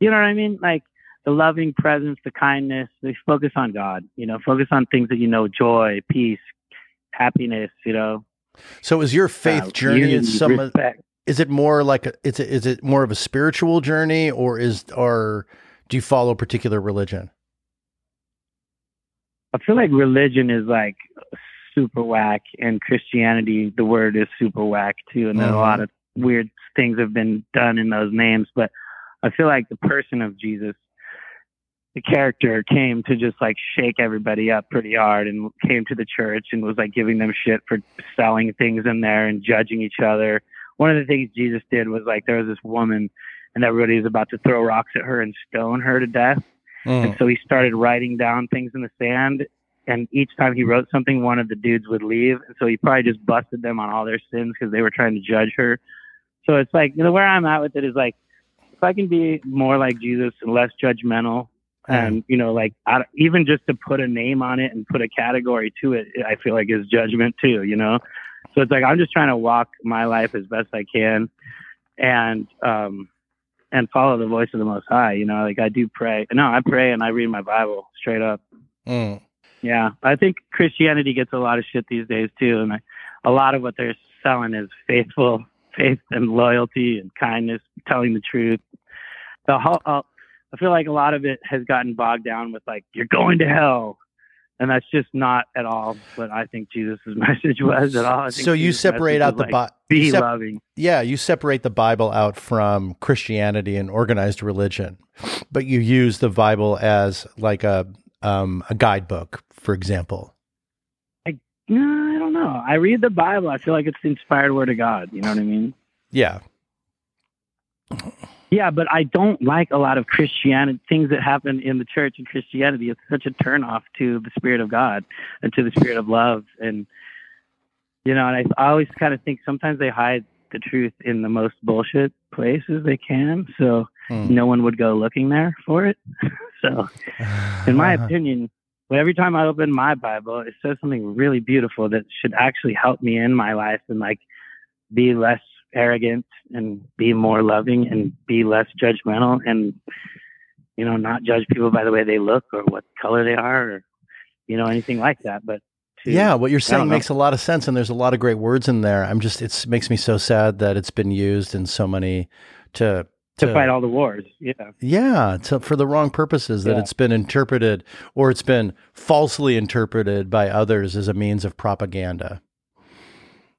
you know what I mean, like the loving presence, the kindness. They focus on God. You know, focus on things that you know, joy, peace, happiness. You know,
So, is your faith
uh,
journey is some?
respect.
Is it more like a? Is it is it more of a spiritual journey, or is or do you follow a particular religion?
I feel like religion is like super whack, and Christianity, the word is super whack too, and then
Mhm.
a lot of weird things have been done in those names. But I feel like the person of Jesus, the character, came to just like shake everybody up pretty hard, and came to the church and was like giving them shit for selling things in there and judging each other. One of the things Jesus did was like there was this woman, and everybody was about to throw rocks at her and stone her to death.
Mm.
And so he started writing down things in the sand. And each time he wrote something, one of the dudes would leave. And so he probably just busted them on all their sins because they were trying to judge her. So it's like, you know, where I'm at with it is like, if I can be more like Jesus and less judgmental, and, you know, like I, even just to put a name on it and put a category to it, I feel like is judgment too, you know? So it's like, I'm just trying to walk my life as best I can. And, um, and follow the voice of the Most High. You know, like I do pray. No, I pray and I read my Bible straight up.
Mm.
Yeah, I think Christianity gets a lot of shit these days too, and I, a lot of what they're selling is faithful, faith and loyalty and kindness, telling the truth. The whole, uh, I feel like a lot of it has gotten bogged down with like you're going to hell, and that's just not at all what I think Jesus' (laughs) message was at all. I think
So you
Jesus'
separate out the
like,
Bi-
be
sep-
loving.
yeah, you separate the Bible out from Christianity and organized religion, but you use the Bible as like a um, a guidebook, for example.
No, I don't know. I read the Bible. I feel like it's the inspired word of God. You know what I mean?
Yeah,
Yeah, but I don't like a lot of Christianity things that happen in the church and Christianity. It's such a turnoff to the spirit of God and to the spirit of love. And you know, and I, I always kind of think sometimes they hide the truth in the most bullshit places they can, so
Mm.
no one would go looking there for it. (laughs) so, in my (laughs) opinion, well, every time I open my Bible, it says something really beautiful that should actually help me in my life and like be less arrogant and be more loving and be less judgmental and you know not judge people by the way they look or what color they are or you know anything like that. But to,
Yeah, what you're saying makes a lot of sense, and there's a lot of great words in there. I'm just, it makes me so sad that it's been used in so many to
to fight all the wars, yeah.
Yeah, to, for the wrong purposes. That
Yeah.
it's been interpreted or it's been falsely interpreted by others as a means of propaganda.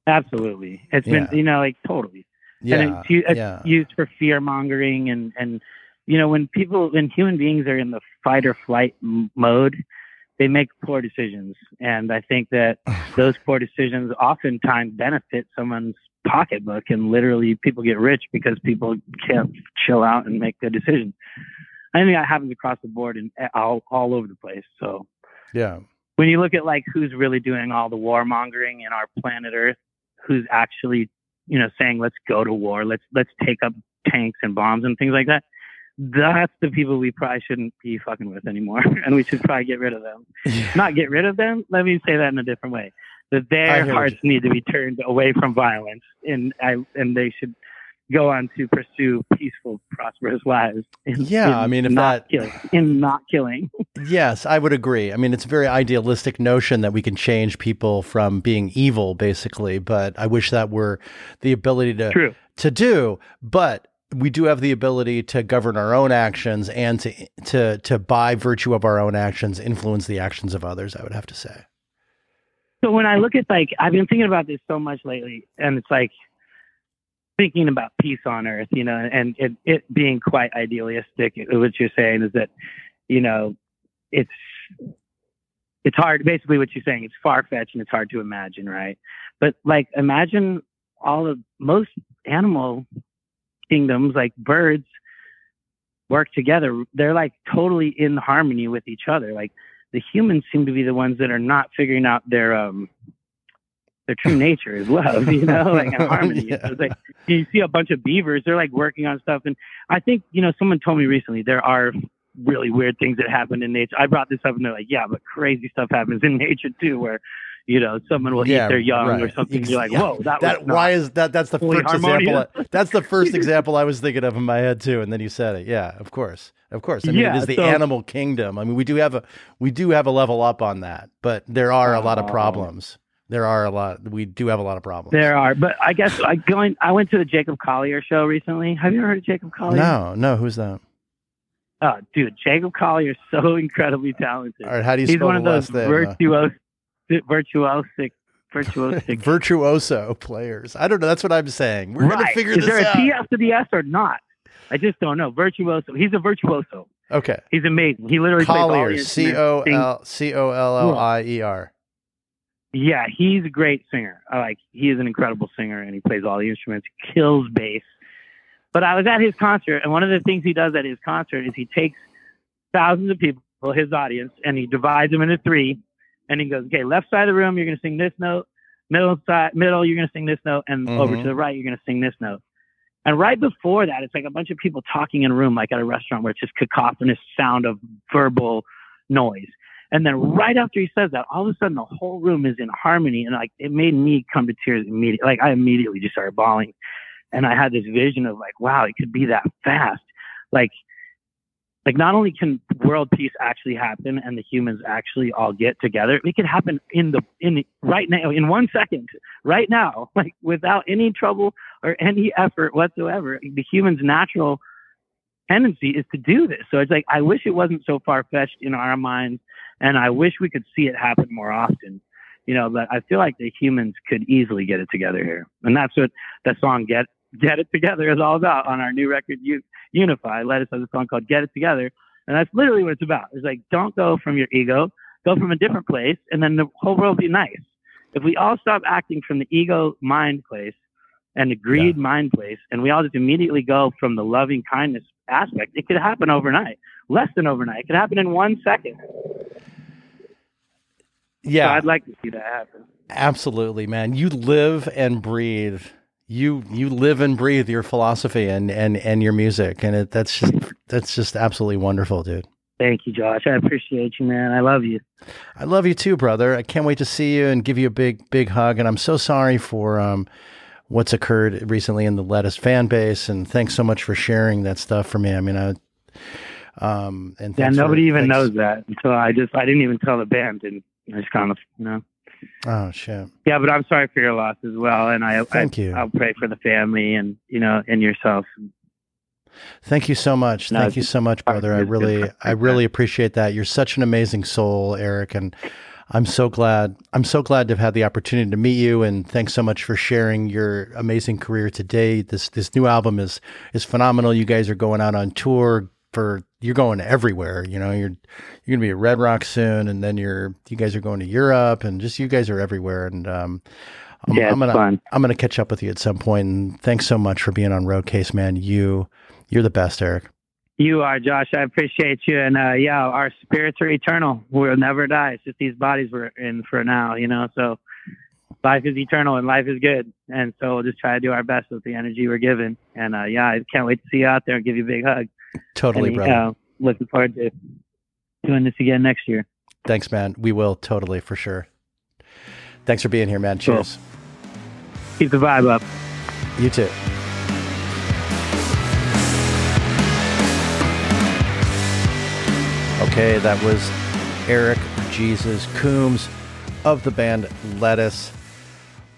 Absolutely, it's
Yeah.
been you know like totally.
Yeah,
and it's, it's
yeah,
used for fear mongering and and you know when people when human beings are in the fight or flight m- mode they make poor decisions. And i think that (sighs) those poor decisions oftentimes benefit someone's pocketbook and literally people get rich because people can't chill out and make good decisions. I think that happens across the board and eh, all, all over the place. So
yeah,
when you look at like who's really doing all the warmongering in our planet Earth, who's actually, you know, saying let's go to war, let's let's take up tanks and bombs and things like that. That's the people we probably shouldn't be fucking with anymore, (laughs) and we should probably get rid of them. Not get rid of them. Let me say that in a different way. That their hearts need to be turned away from violence, and I and they should go on to pursue peaceful, prosperous lives. In,
Yeah,
in
I mean, if
not
that-
killing, in not killing. (laughs)
yes, I would agree. I mean, it's a very idealistic notion that we can change people from being evil, basically. But I wish that were the ability to
True.
to do. But we do have the ability to govern our own actions and to to to by virtue of our own actions influence the actions of others. I would have to say.
So when I look at like, I've been thinking about this so much lately, and it's like thinking about peace on earth, you know, and it, it being quite idealistic. What you're saying is that, you know, it's it's hard. Basically, what you're saying it's far fetched and it's hard to imagine, right? But like, imagine all of most animal kingdoms, like birds, work together, they're like totally in harmony with each other. Like the humans seem to be the ones that are not figuring out their um their true nature is love, you know, (laughs) like in harmony. yeah. So like you see a bunch of beavers, they're like working on stuff, and I think you know someone told me recently there are really weird things that happen in nature. I brought this up, and they're like, yeah, but crazy stuff happens in (laughs) nature too, where you know, someone will yeah, eat their young right. or something. You're like, whoa, that, that
why is that? That's the first harmonious. example. That's the first (laughs) example I was thinking of in my head too. And then you said it. Yeah, of course, of course. I mean, yeah, it is the so, animal kingdom. I mean, we do have a we do have a level up on that, but there are a lot of oh. problems. There are a lot. We do have a lot of problems.
There are, but I guess I going. I went to the Jacob Collier show recently. Have you ever heard of Jacob Collier?
No, no. Who's that?
Oh, dude, Jacob Collier is so (laughs) incredibly talented.
All right, how do you He's one of those
virtuos, virtuosic (laughs) virtuosic
virtuoso players. I don't know. That's what I'm saying. We're right. gonna figure
Is
this out.
Is there a T after the S or not? I just don't know. Virtuoso. He's a virtuoso.
Okay.
He's amazing. He literally
Collier. C O L C O L L I E R.
Yeah, he's a great singer. I like. He is an incredible singer, and he plays all the instruments. Kills bass. But I was at his concert, and one of the things he does at his concert is he takes thousands of people, his audience, and he divides them into three, and he goes, okay, left side of the room, you're going to sing this note. Middle side, middle, you're going to sing this note, and mm-hmm. over to the right, you're going to sing this note. And right before that, it's like a bunch of people talking in a room, like at a restaurant, where it's just cacophonous sound of verbal noise. And then right after he says that, all of a sudden the whole room is in harmony, and like it made me come to tears immediately. Like I immediately just started bawling, and I had this vision of like, wow, it could be that fast. Like like not only can world peace actually happen and the humans actually all get together it could happen in the in right now in one second right now (laughs) like without any trouble or any effort whatsoever the humans natural tendency is to do this so it's like i wish it wasn't so far-fetched in our minds and i wish we could see it happen more often you know but i feel like the humans could easily get it together here and that's what the song get get it together is all about on our new record Unify. Lettuce has a song called Get It Together. And that's literally what it's about. It's like, don't go from your ego, go from a different place, and then the whole world will be nice. If we all stop acting from the ego mind place and the greed yeah. mind place, and we all just immediately go from the loving kindness aspect, it could happen overnight, less than overnight. It could happen in one second.
Yeah.
So I'd like to see that happen.
Absolutely, man. You live and breathe you you live and breathe your philosophy and and and your music and it, that's just that's just absolutely wonderful dude
thank you josh i appreciate you man i love you
i love you too brother i can't wait to see you and give you a big big hug and i'm so sorry for um what's occurred recently in the lettuce fan base and thanks so much for sharing that stuff for me i mean i um and
yeah nobody for, even thanks. knows that until i just i didn't even tell the band and i just kind of you know
Oh shit.
Yeah, but I'm sorry for your loss as well, and I
thank
I,
you.
I'll pray for the family and you know and yourself.
Thank you so much. No, thank you so much, brother. I really, I really appreciate that. You're such an amazing soul, Eric, and I'm so glad. I'm so glad to have had the opportunity to meet you, and thanks so much for sharing your amazing career today. This this new album is is phenomenal. You guys are going out on tour, for you're going everywhere. You know, you're you're gonna be at Red Rock soon, and then you're you guys are going to Europe, and just you guys are everywhere. And um, I'm,
yeah,
I'm gonna
fun.
I'm gonna catch up with you at some point. And thanks so much for being on Roadcase, man. You you're the best, Eric.
You are, Josh. I appreciate you. And uh, yeah, our spirits are eternal. We'll never die. It's just these bodies we're in for now, you know. So life is eternal and life is good. And so we'll just try to do our best with the energy we're given. And uh, yeah, I can't wait to see you out there and give you a big hug.
Totally, brother. Uh,
looking forward to doing this again next year.
Thanks, man. We will totally for sure. Thanks for being here, man. Cheers.
Cool. Keep the vibe up.
You too. Okay, that was Eric Jesus Coomes of the band Lettuce.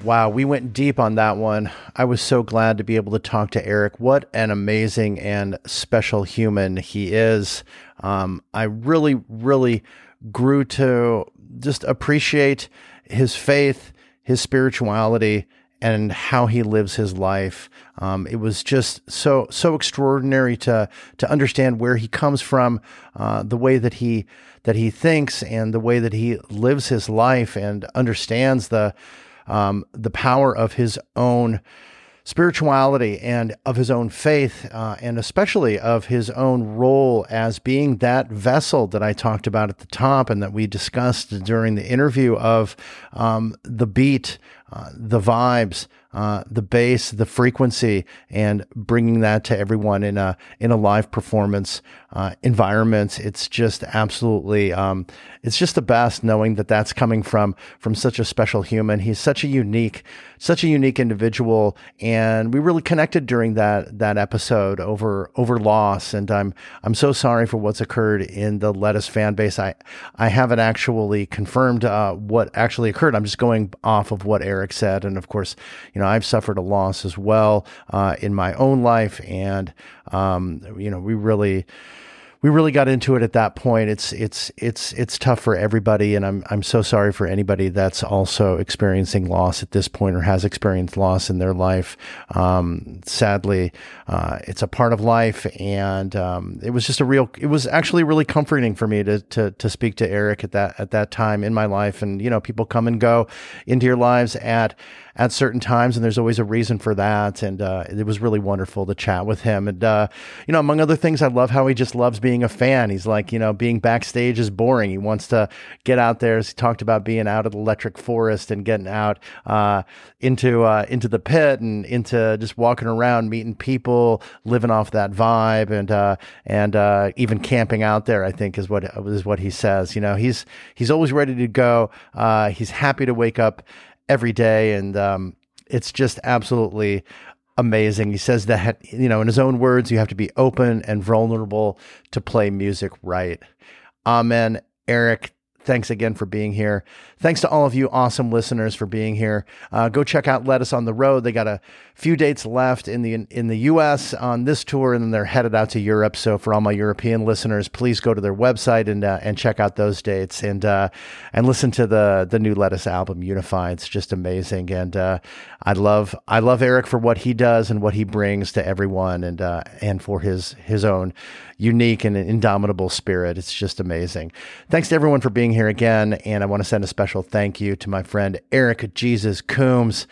Wow, we went deep on that one. I was so glad to be able to talk to Eric. What an amazing and special human he is. Um, I really, really grew to just appreciate his faith, his spirituality, and how he lives his life. Um, it was just so so extraordinary to to understand where he comes from, uh, the way that he that he thinks, and the way that he lives his life, and understands the um, the power of his own spirituality and of his own faith, uh, and especially of his own role as being that vessel that I talked about at the top and that we discussed during the interview of um, the beat, uh, the vibes, uh, the bass, the frequency, and bringing that to everyone in a in a live performance uh, environment. It's just absolutely, um, it's just the best knowing that that's coming from from such a special human. He's such a unique, such a unique individual, and we really connected during that that episode over over loss. And I'm I'm so sorry for what's occurred in the Lettuce fan base. I I haven't actually confirmed uh, what actually occurred. I'm just going off of what Eric said, and of course, you know I've suffered a loss as well uh, in my own life, and um, you know, we really we really got into it at that point. It's it's it's it's tough for everybody, and I'm I'm so sorry for anybody that's also experiencing loss at this point or has experienced loss in their life. Um, sadly, uh, it's a part of life, and um, it was just a real. It was actually really comforting for me to to to speak to Eric at that at that time in my life, and you know, people come and go into your lives at at certain times, and there's always a reason for that. And uh, it was really wonderful to chat with him. And uh, you know, among other things, I love how he just loves being a fan. He's like, you know, being backstage is boring. He wants to get out there. He talked about being out of the electric forest and getting out uh, into uh, into the pit and into just walking around, meeting people, living off that vibe, and uh, and uh, even camping out there. I think is what is what he says. You know, he's he's always ready to go. he's happy to wake up every day, and um, it's just absolutely amazing. He says that you know, in his own words, you have to be open and vulnerable to play music right. Amen. Eric, thanks again for being here. Thanks to all of you awesome listeners for being here. Uh, go check out Lettuce on the Road. They got a few dates left in the in the U.S. on this tour, and then they're headed out to Europe. So for all my European listeners, please go to their website and uh, and check out those dates and uh, and listen to the the new Lettuce album Unify. It's just amazing, and uh, I love I love Eric for what he does and what he brings to everyone, and uh, and for his his own unique and indomitable spirit. It's just amazing. Thanks to everyone for being here again, and I want to send a special special thank you to my friend Eric Jesus Coomes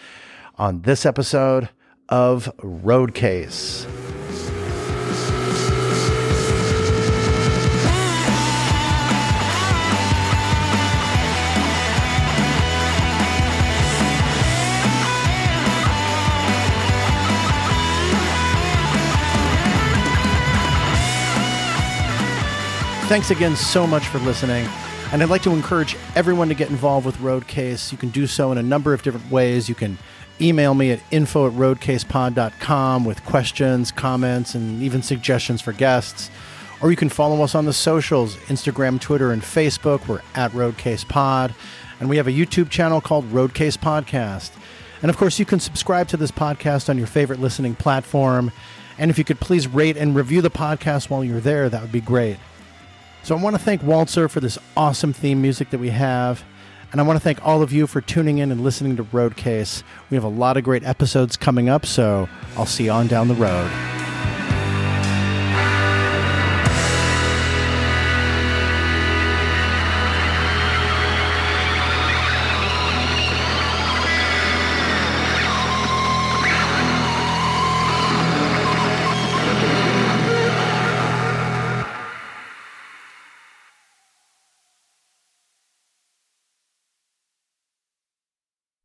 on this episode of Roadcase. Thanks again so much for listening. And I'd like to encourage everyone to get involved with Roadcase. You can do so in a number of different ways. You can email me at info at roadcasepod.com with questions, comments, and even suggestions for guests. Or you can follow us on the socials Instagram, Twitter, and Facebook. We're at Roadcase Pod. And we have a YouTube channel called Roadcase Podcast. And of course, you can subscribe to this podcast on your favorite listening platform. And if you could please rate and review the podcast while you're there, that would be great. So I want to thank Walzer for this awesome theme music that we have. And I want to thank all of you for tuning in and listening to Roadcase. We have a lot of great episodes coming up, so I'll see you on down the road.